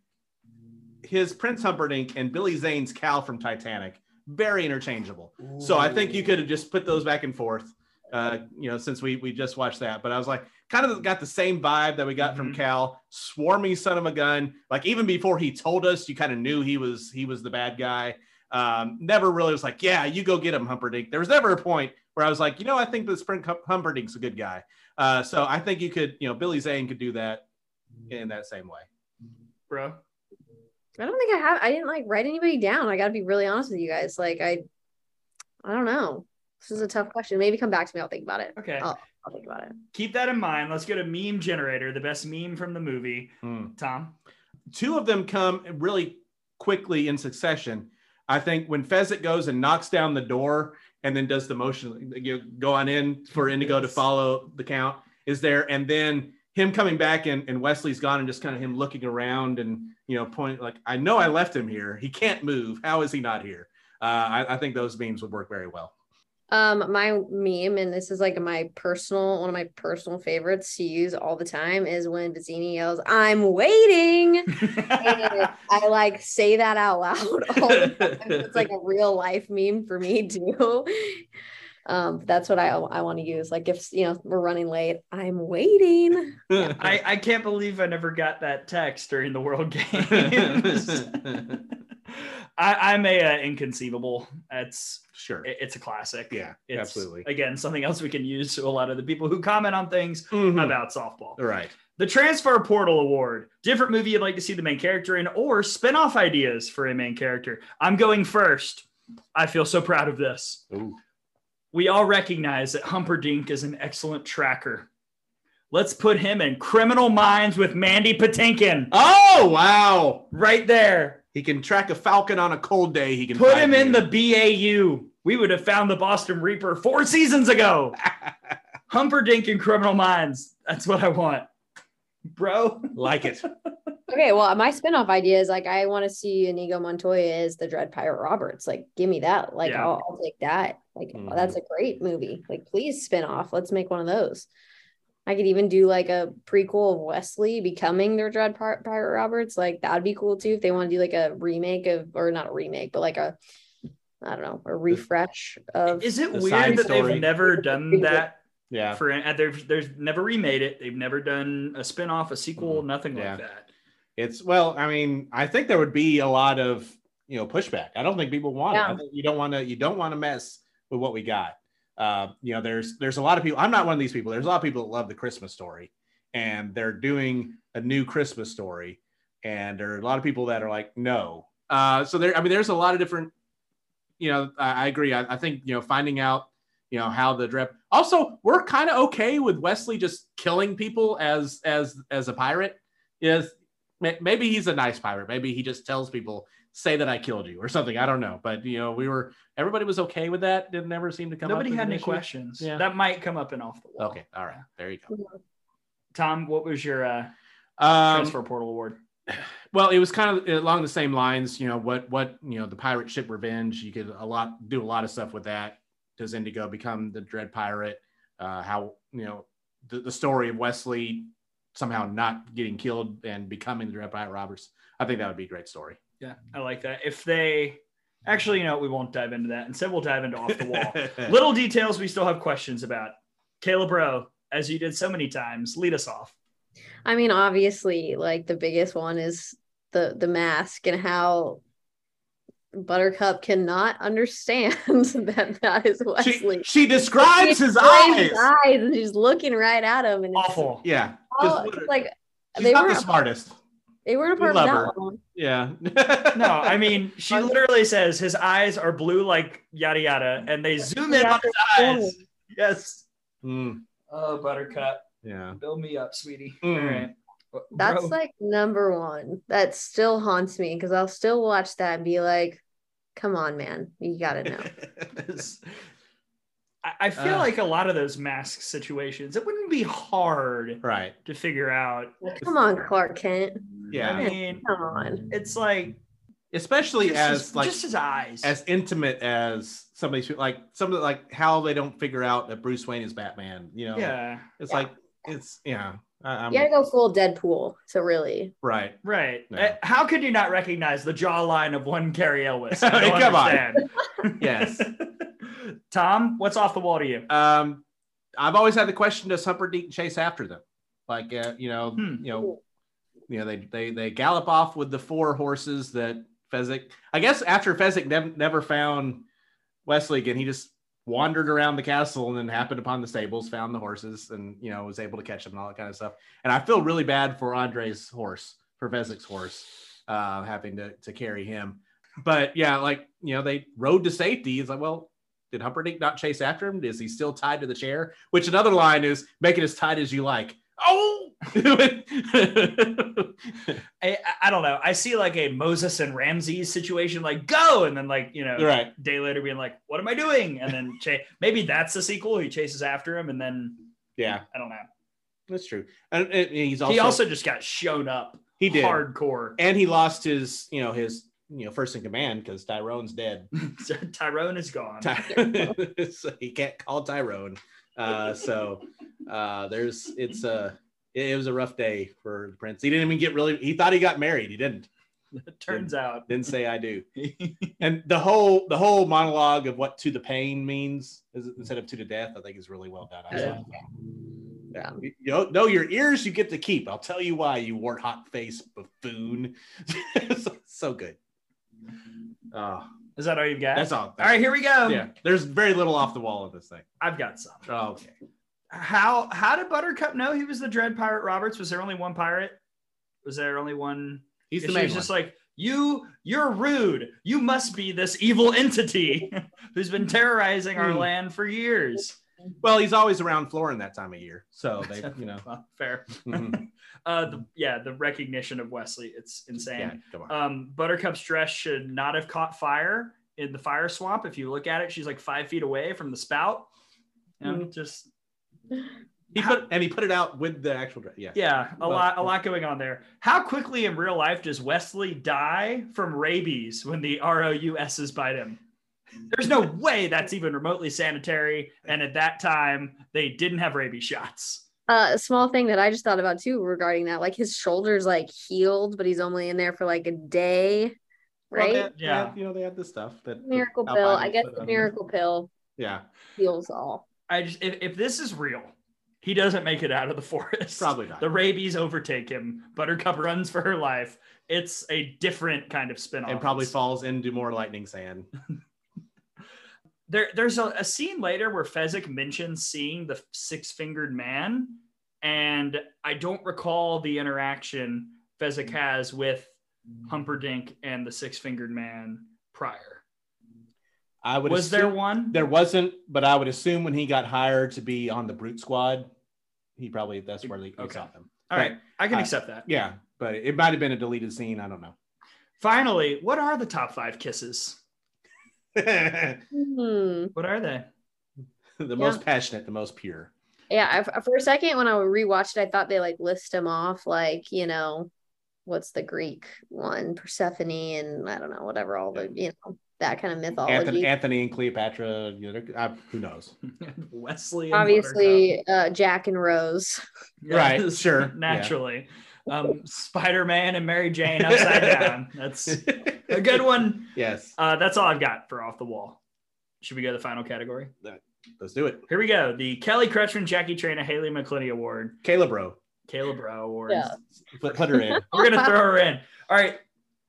[SPEAKER 2] his Prince Humperdinck, and Billy Zane's Cal from Titanic, very interchangeable. So I think you could have just put those back and forth. Uh, you know, since we we just watched that, but I was like, kind of got the same vibe that we got from
[SPEAKER 1] Mhm.
[SPEAKER 2] Cal, swarmy son of a gun. Like even before he told us, you kind of knew he was he was the bad guy. Um, never really was like, yeah, you go get him, Humperdinck. There was never a point where I was like, you know, I think this Prince Hum- Humperdinck's a good guy. Uh, so I think you could, you know, Billy Zane could do that in that same way.
[SPEAKER 1] bro.
[SPEAKER 3] I don't think I have. I didn't like write anybody down. I got to be really honest with you guys. Like I, I don't know. This is a tough question. Maybe come back to me. I'll think about it.
[SPEAKER 1] Okay.
[SPEAKER 3] Oh. I'll think about it.
[SPEAKER 1] Keep that in mind. Let's go to meme generator, the best meme from the movie.
[SPEAKER 2] Hmm.
[SPEAKER 1] Tom.
[SPEAKER 2] two of them come really quickly in succession. I think when Fezzik goes and knocks down the door and then does the motion, you know, go on in for Indigo to follow the count is there, and then him coming back and, and Wesley's gone and just kind of him looking around and you know point like I know I left him here. He can't move. How is he not here? Uh, I, I think those memes would work very well.
[SPEAKER 3] Um, my meme, and this is like my personal, one of my personal favorites to use all the time is when Vizzini yells, "I'm waiting." (laughs) And I like say that out loud (laughs) all the time. It's like a real life meme for me too. Um, that's what I I want to use. Like if you know we're running late, I'm waiting. (laughs)
[SPEAKER 1] I, I can't believe I never got that text during the World (laughs) Games. (laughs) I, I'm a uh, inconceivable. It's
[SPEAKER 2] sure.
[SPEAKER 1] it- it's a classic.
[SPEAKER 2] Yeah,
[SPEAKER 1] It's,
[SPEAKER 2] absolutely.
[SPEAKER 1] Again, something else we can use to a lot of the people who comment on things
[SPEAKER 2] Mhm.
[SPEAKER 1] about softball.
[SPEAKER 2] Right.
[SPEAKER 1] The Transfer Portal Award. Different movie you'd like to see the main character in, or spin-off ideas for a main character. I'm going first. I feel so proud of this.
[SPEAKER 2] Ooh.
[SPEAKER 1] We all recognize that Humperdinck is an excellent tracker. Let's put him in Criminal Minds with Mandy Patinkin.
[SPEAKER 2] Oh wow!
[SPEAKER 1] Right there.
[SPEAKER 2] He can track a falcon on a cold day. He can
[SPEAKER 1] Put him in the BAU. We would have found the Boston Reaper four seasons ago. (laughs) Humperdinck in Criminal Minds. That's what I want. Bro.
[SPEAKER 2] like it. (laughs)
[SPEAKER 3] Okay, well, my spinoff idea is like I want to see Inigo Montoya as the Dread Pirate Roberts. Like, give me that. Like,
[SPEAKER 1] Yeah.
[SPEAKER 3] I'll, I'll take that. Like,
[SPEAKER 2] Mhm.
[SPEAKER 3] that's a great movie. Like, please spin off. Let's make one of those. I could even do like a prequel of Wesley becoming their Dread Pirate Roberts. Like, that'd be cool too if they want to do like a remake of, or not a remake, but like a, I don't know, a refresh of.
[SPEAKER 1] Is it
[SPEAKER 2] The
[SPEAKER 1] weird
[SPEAKER 2] side
[SPEAKER 1] that
[SPEAKER 2] story.
[SPEAKER 1] they've never done that
[SPEAKER 2] Yeah.
[SPEAKER 1] for and they've there's never remade it. They've never done a spin-off, a sequel,
[SPEAKER 2] Mhm.
[SPEAKER 1] nothing
[SPEAKER 2] Yeah.
[SPEAKER 1] like that.
[SPEAKER 2] It's well, I mean, I think there would be a lot of you know pushback. I don't think people want it.
[SPEAKER 3] Yeah.
[SPEAKER 2] I think you don't want to you don't want to mess with what we got. Uh, you know, there's there's a lot of people. I'm not one of these people. There's a lot of people that love the Christmas story, and they're doing a new Christmas story, and there are a lot of people that are like, no. Uh, so there, I mean, there's a lot of different. You know, I, I agree. I, I think you know finding out you know how the drip. Also, we're kind of okay with Wesley just killing people as as as a pirate. May- maybe he's a nice pirate. Maybe he just tells people, "Say that I killed you" or something. I don't know. But you know, we were everybody was okay with that. Didn't ever seem to come.
[SPEAKER 1] Nobody had any
[SPEAKER 2] issue.
[SPEAKER 1] questions.
[SPEAKER 2] Yeah.
[SPEAKER 1] That might come up in off the wall.
[SPEAKER 2] Okay, all right, there you go.
[SPEAKER 1] Tom, what was your uh,
[SPEAKER 2] Um,
[SPEAKER 1] transfer portal award? (sighs)
[SPEAKER 2] Well, it was kind of along the same lines. You know what? What you know, the pirate ship revenge. You could a lot do a lot of stuff with that. Does Indigo become the Dread Pirate? Uh, how you know the, the story of Wesley somehow not getting killed and becoming the Dread Pirate Roberts. I think that would be a great story.
[SPEAKER 1] Yeah, I like that. If they actually, you know, we won't dive into that. Instead, we'll dive into off the wall. (laughs) Little details we still have questions about. Kayla Braud, as you did so many times, lead us off.
[SPEAKER 3] I mean, obviously, like the biggest one is the the mask and how Buttercup cannot understand (laughs) that that is Wesley.
[SPEAKER 2] She, she describes his
[SPEAKER 3] eyes.
[SPEAKER 2] eyes.
[SPEAKER 3] His eyes, and she's looking right at him, and it's
[SPEAKER 1] Awful.
[SPEAKER 2] Yeah,
[SPEAKER 3] all-
[SPEAKER 2] just-
[SPEAKER 3] it's like
[SPEAKER 2] she's
[SPEAKER 3] they
[SPEAKER 2] not
[SPEAKER 3] were
[SPEAKER 2] the smartest.
[SPEAKER 3] they weren't a
[SPEAKER 2] we
[SPEAKER 3] part of that
[SPEAKER 2] her.
[SPEAKER 3] one.
[SPEAKER 2] Yeah. (laughs)
[SPEAKER 1] No, I mean, (laughs) she literally says his eyes are blue like yada yada, and they zoom in
[SPEAKER 3] Yeah,
[SPEAKER 1] on his eyes. Yes.
[SPEAKER 2] Mm,
[SPEAKER 1] Oh, Buttercup,
[SPEAKER 2] yeah.
[SPEAKER 1] build me up, sweetie.
[SPEAKER 2] Mm.
[SPEAKER 1] All right.
[SPEAKER 3] That's
[SPEAKER 1] Bro,
[SPEAKER 3] like number one. That still haunts me because I'll still watch that and be like, "Come on, man, you gotta know." (laughs)
[SPEAKER 1] I, I feel
[SPEAKER 2] Ugh.
[SPEAKER 1] like a lot of those mask situations, it wouldn't be hard
[SPEAKER 2] right.
[SPEAKER 1] to figure out.
[SPEAKER 3] Come on, Clark Kent.
[SPEAKER 2] Yeah.
[SPEAKER 1] I mean,
[SPEAKER 3] Come on.
[SPEAKER 1] it's like
[SPEAKER 2] Especially
[SPEAKER 1] just
[SPEAKER 2] as
[SPEAKER 1] his,
[SPEAKER 2] like
[SPEAKER 1] just his eyes.
[SPEAKER 2] as intimate as some of these like some of like how they don't figure out that Bruce Wayne is Batman. You know.
[SPEAKER 1] yeah,
[SPEAKER 2] It's
[SPEAKER 3] Yeah.
[SPEAKER 2] like it's yeah. I, I'm
[SPEAKER 3] You gotta go full Deadpool. So really,
[SPEAKER 2] right.
[SPEAKER 1] right.
[SPEAKER 2] No.
[SPEAKER 1] Uh, How could you not recognize the jawline of one Cary Elwes? I (laughs)
[SPEAKER 2] I
[SPEAKER 1] don't
[SPEAKER 2] come on. (laughs) Yes. (laughs)
[SPEAKER 1] Tom, what's off the wall to you?
[SPEAKER 2] Um, I've always had the question: Does Humperdinck chase after them? Like, uh, you know,
[SPEAKER 1] Hmm.
[SPEAKER 2] you know, you know, they they they gallop off with the four horses that Fezzik. I guess after Fezzik nev- never found Wesley again, he just wandered around the castle and then happened upon the stables, found the horses, and you know was able to catch them and all that kind of stuff. And I feel really bad for Andre's horse, for Fezzik's horse, uh, having to to carry him. But yeah, like you know, they rode to safety. It's like, well, did Humperdinck not chase after him? Is he still tied to the chair? Which another line is make it as tight as you like. Oh, (laughs)
[SPEAKER 1] I, I don't know. I see like a Moses and Ramses situation, like go, and then like you know,
[SPEAKER 2] right.
[SPEAKER 1] day later being like, "What am I doing?" And then cha- maybe that's the sequel. He chases after him, and then
[SPEAKER 2] Yeah,
[SPEAKER 1] I don't know.
[SPEAKER 2] that's true. And, and he's also
[SPEAKER 1] he also just got shown up
[SPEAKER 2] he did,
[SPEAKER 1] hardcore.
[SPEAKER 2] and he lost his you know his you know first in command because Tyrone's dead. (laughs)
[SPEAKER 1] so Tyrone is gone.
[SPEAKER 2] Ty- (laughs) so he can't call Tyrone. Uh, so uh, there's it's a it was a rough day for the prince. He didn't even get really. He thought he got married. He didn't.
[SPEAKER 1] It (laughs) Turns out.
[SPEAKER 2] Didn't say I do. (laughs) and the whole the whole monologue of what to the pain means is, instead of to the death, I think is really well done. I
[SPEAKER 3] Yeah.
[SPEAKER 2] love. Yeah. You you know, know your ears you get to keep. I'll tell you why, you wart hot face buffoon. (laughs) so, so good. Oh,
[SPEAKER 1] Is that all you've got?
[SPEAKER 2] that's all.
[SPEAKER 1] all right, here we go.
[SPEAKER 2] Yeah. There's very little off the wall of this thing.
[SPEAKER 1] I've got some.
[SPEAKER 2] Oh, okay.
[SPEAKER 1] How how did Buttercup know he was the Dread Pirate Roberts? Was there only one pirate? Was there only one?
[SPEAKER 2] He's the main
[SPEAKER 1] was
[SPEAKER 2] one.
[SPEAKER 1] just like, you, you're rude. You must be this evil entity (laughs) who's been terrorizing our
[SPEAKER 2] Hmm.
[SPEAKER 1] land for years.
[SPEAKER 2] well, he's always around Florin that time of year. So they, (laughs) you know.
[SPEAKER 1] Fair.
[SPEAKER 2] mhm. (laughs)
[SPEAKER 1] Uh, the, yeah, the recognition of Wesley, it's
[SPEAKER 2] yeah,
[SPEAKER 1] insane.
[SPEAKER 2] come on.
[SPEAKER 1] Um, Buttercup's dress should not have caught fire in the fire swamp. If you look at it, she's like five feet away from the spout. You know,
[SPEAKER 2] Hmm.
[SPEAKER 1] just
[SPEAKER 2] He put and he put it out with the actual dress. Yeah.
[SPEAKER 1] yeah, a
[SPEAKER 2] Well,
[SPEAKER 1] lot, a lot going on there. How quickly in real life does Wesley die from rabies when the ROUSs bite him? There's no way that's even remotely sanitary. And at that time, they didn't have rabies shots.
[SPEAKER 3] uh, a small thing that I just thought about too regarding that, like his shoulders like healed, but he's only in there for like a day, right?
[SPEAKER 2] they had-
[SPEAKER 1] Yeah.
[SPEAKER 2] had, you know, they had this stuff that
[SPEAKER 3] miracle pill. I guess the miracle pill
[SPEAKER 2] Yeah,
[SPEAKER 3] heals all.
[SPEAKER 1] I just, if, if this is real, he doesn't make it out of the (laughs) forest.
[SPEAKER 2] probably not.
[SPEAKER 1] The rabies overtake him. Buttercup runs for her life. It's a different kind of spin off.
[SPEAKER 2] and probably falls into more lightning sand. (laughs)
[SPEAKER 1] there, there's a, a scene later where Fezzik mentions seeing the six fingered man, and I don't recall the interaction Fezzik mm. has with mm. Humperdinck and the six fingered man prior.
[SPEAKER 2] I would.
[SPEAKER 1] Was there
[SPEAKER 2] assume-
[SPEAKER 1] one?
[SPEAKER 2] There wasn't, but I would assume when he got hired to be on the Brute Squad, he probably that's where they, they
[SPEAKER 1] Okay.
[SPEAKER 2] saw them.
[SPEAKER 1] All right, I can
[SPEAKER 2] I-
[SPEAKER 1] accept that.
[SPEAKER 2] Yeah, but it might have been a deleted scene. I don't know.
[SPEAKER 1] Finally, what are the top five kisses?
[SPEAKER 2] the
[SPEAKER 3] Hmm.
[SPEAKER 1] What are they? (laughs)
[SPEAKER 2] The most passionate, the most pure.
[SPEAKER 3] Yeah, I, for a second when I rewatched it, I thought they like list them off, like you know, what's the Greek one, Persephone, and I don't know, whatever all the you know that kind of mythology.
[SPEAKER 2] Anthony, Anthony and Cleopatra. You know, uh, who knows? (laughs)
[SPEAKER 1] Wesley. and
[SPEAKER 3] Obviously, uh, Jack and Rose.
[SPEAKER 1] Buttercup. (laughs)
[SPEAKER 2] Right,
[SPEAKER 1] Yes,
[SPEAKER 2] sure, yeah.
[SPEAKER 1] Naturally. Um, Spider Man and Mary Jane upside down. (laughs) That's a good one.
[SPEAKER 2] yes,
[SPEAKER 1] Uh, that's all I've got for off the wall. Should we go to the final category?
[SPEAKER 2] let's do it.
[SPEAKER 1] Here we go. The Kelly Kretschman, Jackie Traina, Haley McCleney Award,
[SPEAKER 2] Caleb, bro,
[SPEAKER 1] Kayla Braud Awards.
[SPEAKER 3] Yeah.
[SPEAKER 2] put, put her in.
[SPEAKER 1] We're gonna throw her in. All right.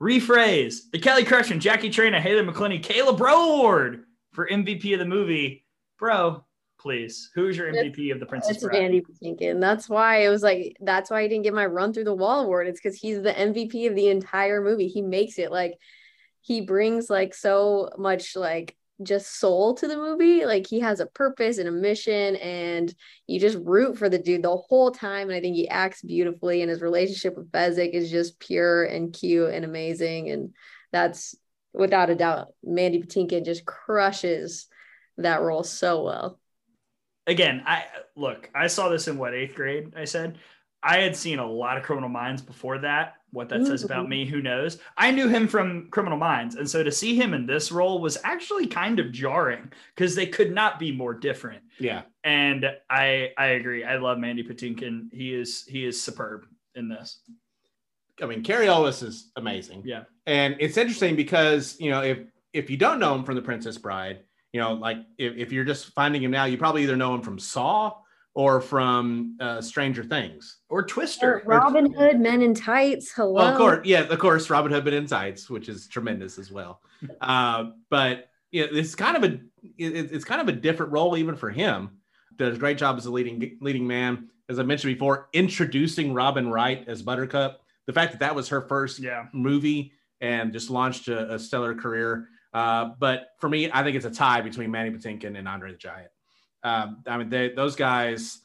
[SPEAKER 1] Rephrase the Kelly Kretschman, Jackie Traina, Haley McCleney, Kayla Braud Award for MVP of the movie. Bro, please. Who's your MVP of the Princess
[SPEAKER 3] It's
[SPEAKER 1] Bride?
[SPEAKER 3] Andy Patinkin. That's why it was like that's why I didn't get my run through the wall award. It's because he's the MVP of the entire movie. He makes it like he brings like so much like just soul to the movie. Like he has a purpose and a mission, and you just root for the dude the whole time. And I think he acts beautifully, and his relationship with Fezzik is just pure and cute and amazing. And that's without a doubt, Mandy Patinkin just crushes that role so well.
[SPEAKER 1] Again, I look, I saw this in what eighth grade, I said. I had seen a lot of criminal minds before that. What that says about mm-hmm. me, who knows? I knew him from Criminal Minds. And so to see him in this role was actually kind of jarring because they could not be more different.
[SPEAKER 2] Yeah,
[SPEAKER 1] and I I agree. I love Mandy Patinkin. He is he is superb in this.
[SPEAKER 2] I mean, Cary Elwes is amazing.
[SPEAKER 1] Yeah.
[SPEAKER 2] and it's interesting because you know if if you don't know him from The Princess Bride, you know, like if, if you're just finding him now, you probably either know him from Saw or from uh, Stranger Things.
[SPEAKER 1] Or Twister.
[SPEAKER 3] Robin Hood, Men in Tights. Hello.
[SPEAKER 2] Well, of course, yeah, of course, Robin Hood, Men in Tights, which is tremendous as well. (laughs) uh, but yeah, it's kind of a it, it's kind of a different role even for him. Does a great job as a leading leading man. As I mentioned before, introducing Robin Wright as Buttercup. The fact that that was her first
[SPEAKER 1] Yeah.
[SPEAKER 2] movie and just launched a, a stellar career. Uh, but for me, I think it's a tie between Mandy Patinkin and Andre the Giant. Um, I mean, they, those guys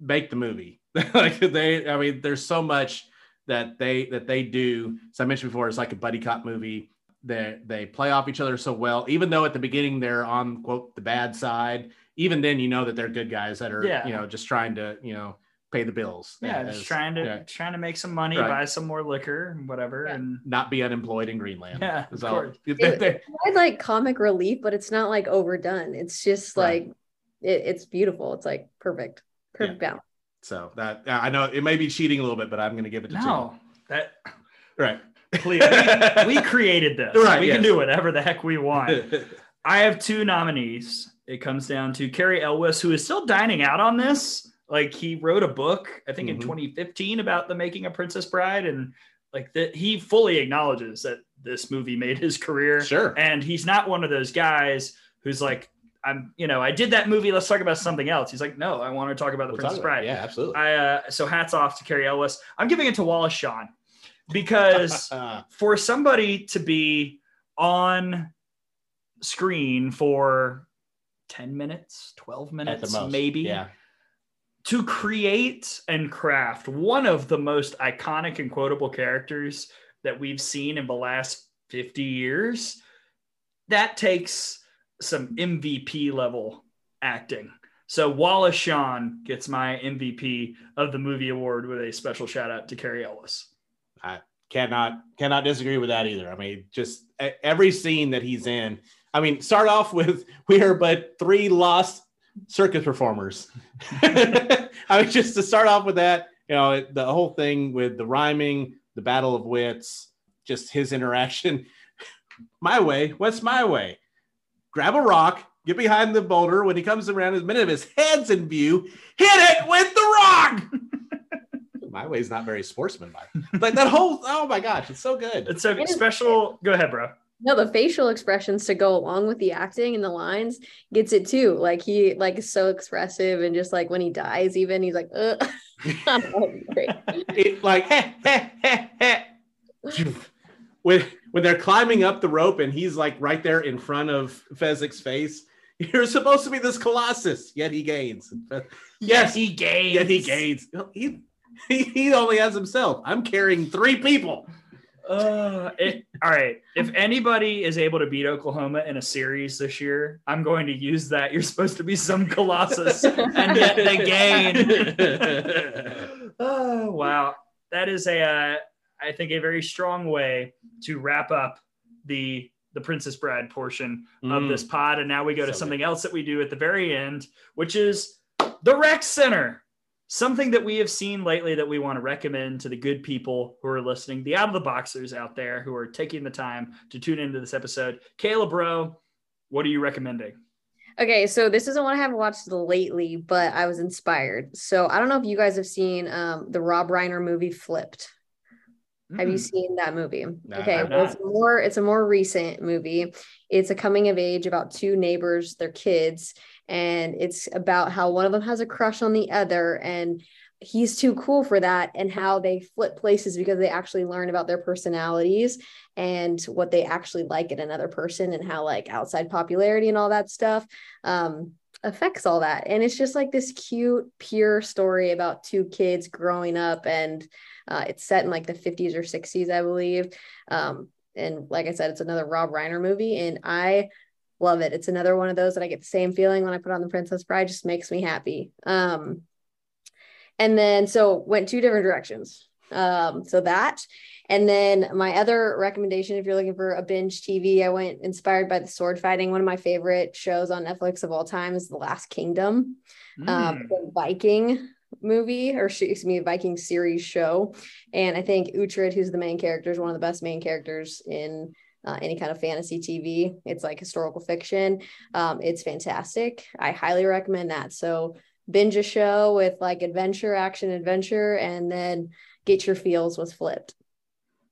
[SPEAKER 2] make the movie. (laughs) like they, I mean, there's so much that they that they do. As I mentioned before, it's like a buddy cop movie. They they play off each other so well. Even though at the beginning they're on quote the bad side, even then you know that they're good guys that are
[SPEAKER 1] Yeah.
[SPEAKER 2] you know just trying to you know pay the bills.
[SPEAKER 1] Yeah,
[SPEAKER 2] as-
[SPEAKER 1] just trying to
[SPEAKER 2] yeah,
[SPEAKER 1] trying to make some money,
[SPEAKER 2] Right.
[SPEAKER 1] buy some more liquor, whatever.
[SPEAKER 3] Yeah.
[SPEAKER 1] And
[SPEAKER 2] not be unemployed in Greenland.
[SPEAKER 1] Yeah, of
[SPEAKER 2] all-
[SPEAKER 1] course.
[SPEAKER 2] they- (laughs) they-
[SPEAKER 3] I like comic relief, but it's not like overdone. It's just
[SPEAKER 2] Right.
[SPEAKER 3] like it, it's beautiful. It's like perfect, perfect balance.
[SPEAKER 2] So that I know it may be cheating a little bit, but I'm going to give it to
[SPEAKER 1] no, that.
[SPEAKER 2] Right.
[SPEAKER 1] please we, we (laughs) created this.
[SPEAKER 2] Right,
[SPEAKER 1] we can do whatever the heck we want. (laughs) I have two nominees. It comes down to Cary Elwes, who is still dining out on this. Like he wrote a book, I think in
[SPEAKER 2] Mhm.
[SPEAKER 1] 2015, about the making of Princess Bride, and like that he fully acknowledges that this movie made his career.
[SPEAKER 2] sure.
[SPEAKER 1] And he's not one of those guys who's like, I'm, you know, I did that movie. Let's talk about something else. He's like, no, I want to talk about the
[SPEAKER 2] We'll
[SPEAKER 1] Princess. Bride.
[SPEAKER 2] Yeah, absolutely.
[SPEAKER 1] I uh, so hats off to Cary Elwes. I'm giving it to Wallace Shawn because (laughs) for somebody to be on screen for 10 minutes, 12 minutes, maybe
[SPEAKER 2] Yeah.
[SPEAKER 1] to create and craft one of the most iconic and quotable characters that we've seen in the last 50 years, that takes some MVP level acting. So Wallace Shawn gets my MVP of the movie award with a special shout out to Cary Elwes.
[SPEAKER 2] I cannot cannot disagree with that either. I mean, just every scene that he's in. I mean, start off with (laughs) we are but three lost circus performers. (laughs) I mean, just to start off with that, you know, the whole thing with the rhyming, the battle of wits, just his interaction. (laughs) My way, what's my way? Grab a rock, get behind the boulder. When he comes around, the minute of his head's in view, hit it with the rock. (laughs) my way is not very sportsmanlike. Like that whole, oh my gosh, it's so good.
[SPEAKER 1] It's so
[SPEAKER 3] It is-
[SPEAKER 1] special. Go ahead, bro.
[SPEAKER 3] No, the facial expressions to go along with the acting and the lines gets it too. Like he like is so expressive and just like when he dies, even he's like, Ugh. I don't know, it's great. (laughs)
[SPEAKER 2] it like heh, heh, heh, heh. when when they're climbing up the rope and he's like right there in front of Fezzik's face. (laughs) You're supposed to be this colossus, yet he gains. Yes,
[SPEAKER 1] he gains.
[SPEAKER 2] yet he gains. He, (laughs) he he only has himself. I'm carrying three people.
[SPEAKER 1] Uh, it, all right. If anybody is able to beat Oklahoma in a series this year, I'm going to use that. You're supposed to be some colossus, and yet they gain. (laughs) oh wow, that is a. Uh, I think, a very strong way to wrap up the the Princess Bride portion of
[SPEAKER 2] Mm.
[SPEAKER 1] this pod. And now we go to
[SPEAKER 2] So
[SPEAKER 1] something else that we do at the very end, which is the Rec Center. Something that we have seen lately that we want to recommend to the good people who are listening, the out of the boxers out there who are taking the time to tune into this episode. Kayla, bro, what are you recommending?
[SPEAKER 3] Okay, so this isn't one I haven't watched lately, but I was inspired. So I don't know if you guys have seen um, the Rob Reiner movie Flipped. Have you
[SPEAKER 1] Mm.
[SPEAKER 3] seen that movie?
[SPEAKER 2] No,
[SPEAKER 3] okay, well, it's more it's a more recent movie. It's a coming of age about two neighbors, their kids, and it's about how one of them has a crush on the other and he's too cool for that and how they flip places because they actually learn about their personalities and what they actually like in another person and how like outside popularity and all that stuff um affects all that and it's just like this cute pure story about two kids growing up and uh, it's set in like the 50s or 60s i believe. Um and like i said it's another rob reiner movie and i love it. It's another one of those that i get the same feeling when i put on the princess bride. Just makes me happy. Um and then so went two different directions. Um so that and then my other recommendation if you're looking for a binge tv i went inspired by the sword fighting one of my favorite shows on netflix of all time is the last kingdom. Um
[SPEAKER 1] Mm.
[SPEAKER 3] the viking movie or excuse me viking series show. And i think uhtred who's the main character is one of the best main characters in uh, any kind of fantasy tv it's like historical fiction. Um, it's fantastic. I highly recommend that. So binge a show with like adventure action adventure and then get your feels with flipped.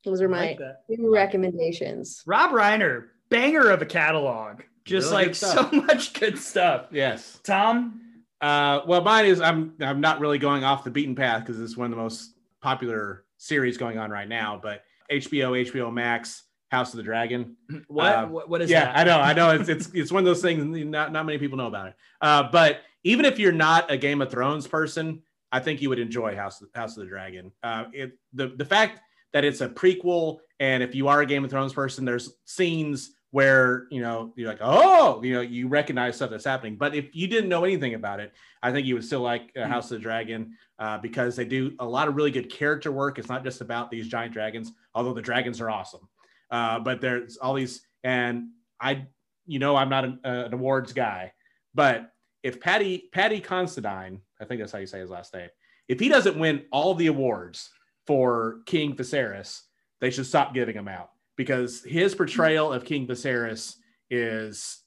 [SPEAKER 3] Those are my
[SPEAKER 1] like
[SPEAKER 3] two recommendations.
[SPEAKER 1] Rob Reiner, banger of a catalog. Just
[SPEAKER 2] Really
[SPEAKER 1] like (laughs) so much good stuff.
[SPEAKER 2] Yes.
[SPEAKER 1] Tom,
[SPEAKER 2] Uh, well, mine is I'm I'm not really going off the beaten path because it's one of the most popular series going on right now. But HBO, HBO Max, House of the Dragon. (clears throat)
[SPEAKER 1] what
[SPEAKER 2] Uh,
[SPEAKER 1] what, is
[SPEAKER 2] yeah,
[SPEAKER 1] that?
[SPEAKER 2] I know, I know. It's (laughs) it's it's one of those things. Not not many people know about it. Uh, but even if you're not a Game of Thrones person, I think you would enjoy House House of the Dragon. Uh, it the the fact that it's a prequel, and if you are a Game of Thrones person, there's scenes where you know you're like, oh, you know, you recognize stuff that's happening. But if you didn't know anything about it, I think you would still like uh, House of the Dragon uh, because they do a lot of really good character work. It's not just about these giant dragons, although the dragons are awesome. Uh, but there's all these, and I, you know, I'm not an, uh, an awards guy, but if Paddy Paddy Considine, I think that's how you say his last name, if he doesn't win all the awards for King Viserys, they should stop giving him out because his portrayal of King Viserys is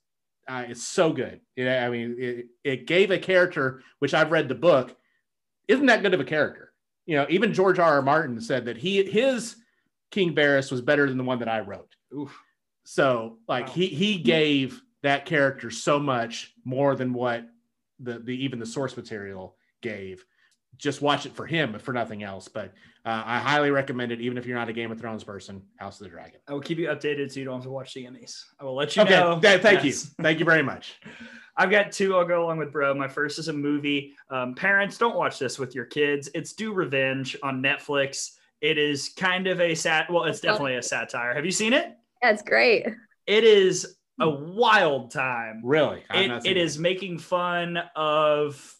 [SPEAKER 2] uh, it's so good. Yeah, I mean, it, it gave a character which I've read the book isn't that good of a character. You know, even George R. R. Martin said that he his King Varys was better than the one that I wrote.
[SPEAKER 1] Oof.
[SPEAKER 2] So like
[SPEAKER 1] Wow.
[SPEAKER 2] he he gave that character so much more than what the the even the source material gave. Just watch it for him, if for nothing else. But uh, I highly recommend it, even if you're not a Game of Thrones person. House of the Dragon.
[SPEAKER 1] I will keep you updated so you don't have to watch the Emmys. I will let you
[SPEAKER 2] Okay,
[SPEAKER 1] know.
[SPEAKER 2] th- thank
[SPEAKER 1] Yes.
[SPEAKER 2] you, (laughs) thank you very much.
[SPEAKER 1] I've got two. I'll go along with bro. My first is a movie. Um, parents, don't watch this with your kids. It's Do Revenge on Netflix. It is kind of a sat. Well, it's definitely a satire. Have you seen it?
[SPEAKER 3] yeah it's great
[SPEAKER 1] It is a wild time.
[SPEAKER 2] Really,
[SPEAKER 1] It, it is making fun of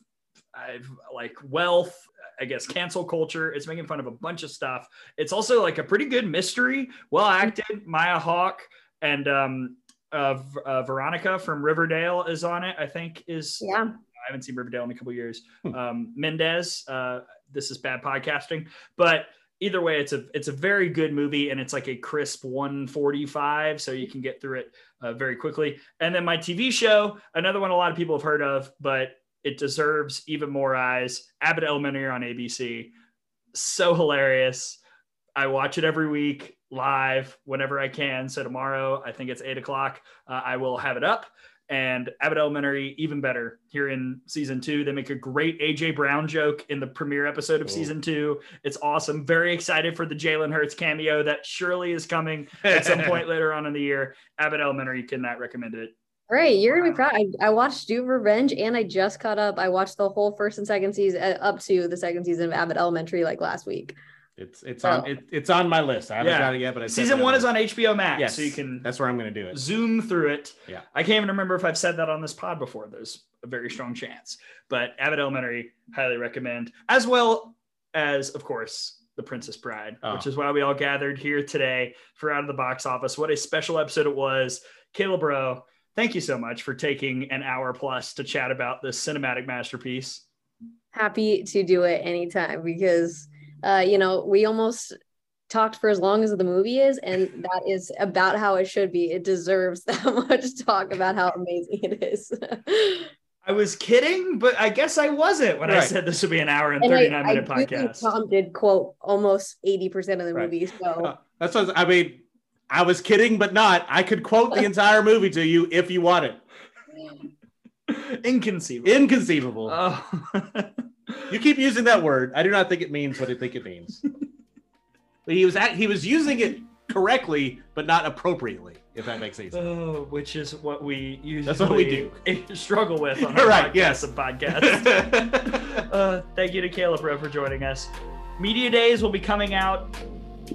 [SPEAKER 1] uh, like wealth. I guess cancel culture. It's making fun of a bunch of stuff. It's also like a pretty good mystery, well acted. Maya Hawke and um, uh, uh, Veronica from Riverdale is on it. I think is
[SPEAKER 3] yeah
[SPEAKER 1] I haven't seen Riverdale in a couple years.
[SPEAKER 2] Hmm.
[SPEAKER 1] Um, Mendes, uh, this is bad podcasting, but either way, it's a it's a very good movie, and it's like a crisp 145, so you can get through it uh, very quickly. And then my TV show, another one a lot of people have heard of, but it deserves even more eyes. Abbott Elementary on ABC, so hilarious. I watch it every week live whenever I can. So tomorrow, I think it's eight o'clock. Uh, I will have it up and Abbott Elementary even better here in season two. They make a great AJ Brown joke in the premiere episode of
[SPEAKER 2] Cool.
[SPEAKER 1] season two. It's awesome. Very excited for the Jalen Hurts cameo that surely is coming at some (laughs) point later on in the year. Abbott Elementary cannot recommend it.
[SPEAKER 3] Great, you're gonna be proud. I, I watched Do Revenge and I just caught up. I watched the whole first and second season uh, up to the second season of Abbott Elementary like last week.
[SPEAKER 2] It's it's on
[SPEAKER 3] Oh.
[SPEAKER 2] it, it's on my list. I haven't
[SPEAKER 1] Yeah.
[SPEAKER 2] got it yet, but I
[SPEAKER 1] Season one is on HBO Max,
[SPEAKER 2] Yes,
[SPEAKER 1] so you can
[SPEAKER 2] That's where I'm going to do it.
[SPEAKER 1] zoom through it.
[SPEAKER 2] Yeah.
[SPEAKER 1] I can't even remember if I've said that on this pod before. There's a very strong chance. But Abbott Elementary, highly recommend, as well as, of course, The Princess Bride,
[SPEAKER 2] Oh.
[SPEAKER 1] which is why we all gathered here today for Out of the Box Office. What a special episode it was. Kayla Braud, thank you so much for taking an hour plus to chat about this cinematic masterpiece.
[SPEAKER 3] Happy to do it anytime because, uh, you know, we almost talked for as long as the movie is, and that is about how it should be. It deserves (laughs) that much talk about how amazing it is.
[SPEAKER 1] I was kidding, but I guess I wasn't when I said this would be an hour and
[SPEAKER 3] And
[SPEAKER 1] 39
[SPEAKER 3] I
[SPEAKER 1] minute
[SPEAKER 3] do think
[SPEAKER 1] podcast.
[SPEAKER 3] Tom did quote almost 80% of the
[SPEAKER 2] Right.
[SPEAKER 3] movie. So
[SPEAKER 2] Uh, That's what I mean. I was kidding, but not. I could quote the (laughs) entire movie to you if you want it.
[SPEAKER 1] Inconceivable.
[SPEAKER 2] Inconceivable.
[SPEAKER 1] oh. (laughs)
[SPEAKER 2] you keep using that word. I do not think it means what I think it means. But (laughs) he was at, he was using it correctly, but not appropriately. If that makes sense.
[SPEAKER 1] Oh, which is what we usually
[SPEAKER 2] That's what we do.
[SPEAKER 1] struggle with on our
[SPEAKER 2] Right,
[SPEAKER 1] podcast
[SPEAKER 2] yes.
[SPEAKER 1] of podcasts. uh, thank you to Kayla Braud for joining us. Media Days will be coming out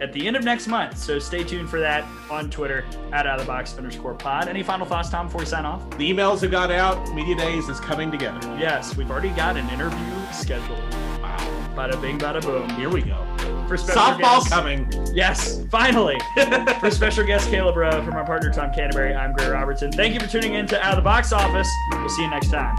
[SPEAKER 1] at the end of next month, so stay tuned for that on Twitter at out of the box underscore pod. Any final thoughts, Tom, before we sign off?
[SPEAKER 2] the emails have got out. Media Days is coming together.
[SPEAKER 1] Yes, we've already got an interview scheduled.
[SPEAKER 2] Wow.
[SPEAKER 1] Bada bing, bada boom.
[SPEAKER 2] Here we go.
[SPEAKER 1] For special
[SPEAKER 2] Softball
[SPEAKER 1] guest-
[SPEAKER 2] coming.
[SPEAKER 1] Yes, finally. (laughs) for special guest Kayla Braud from our partner Tom Canterbury, I'm Gray Robertson. Thank you for tuning in to Out of the Box Office. We'll see you next time.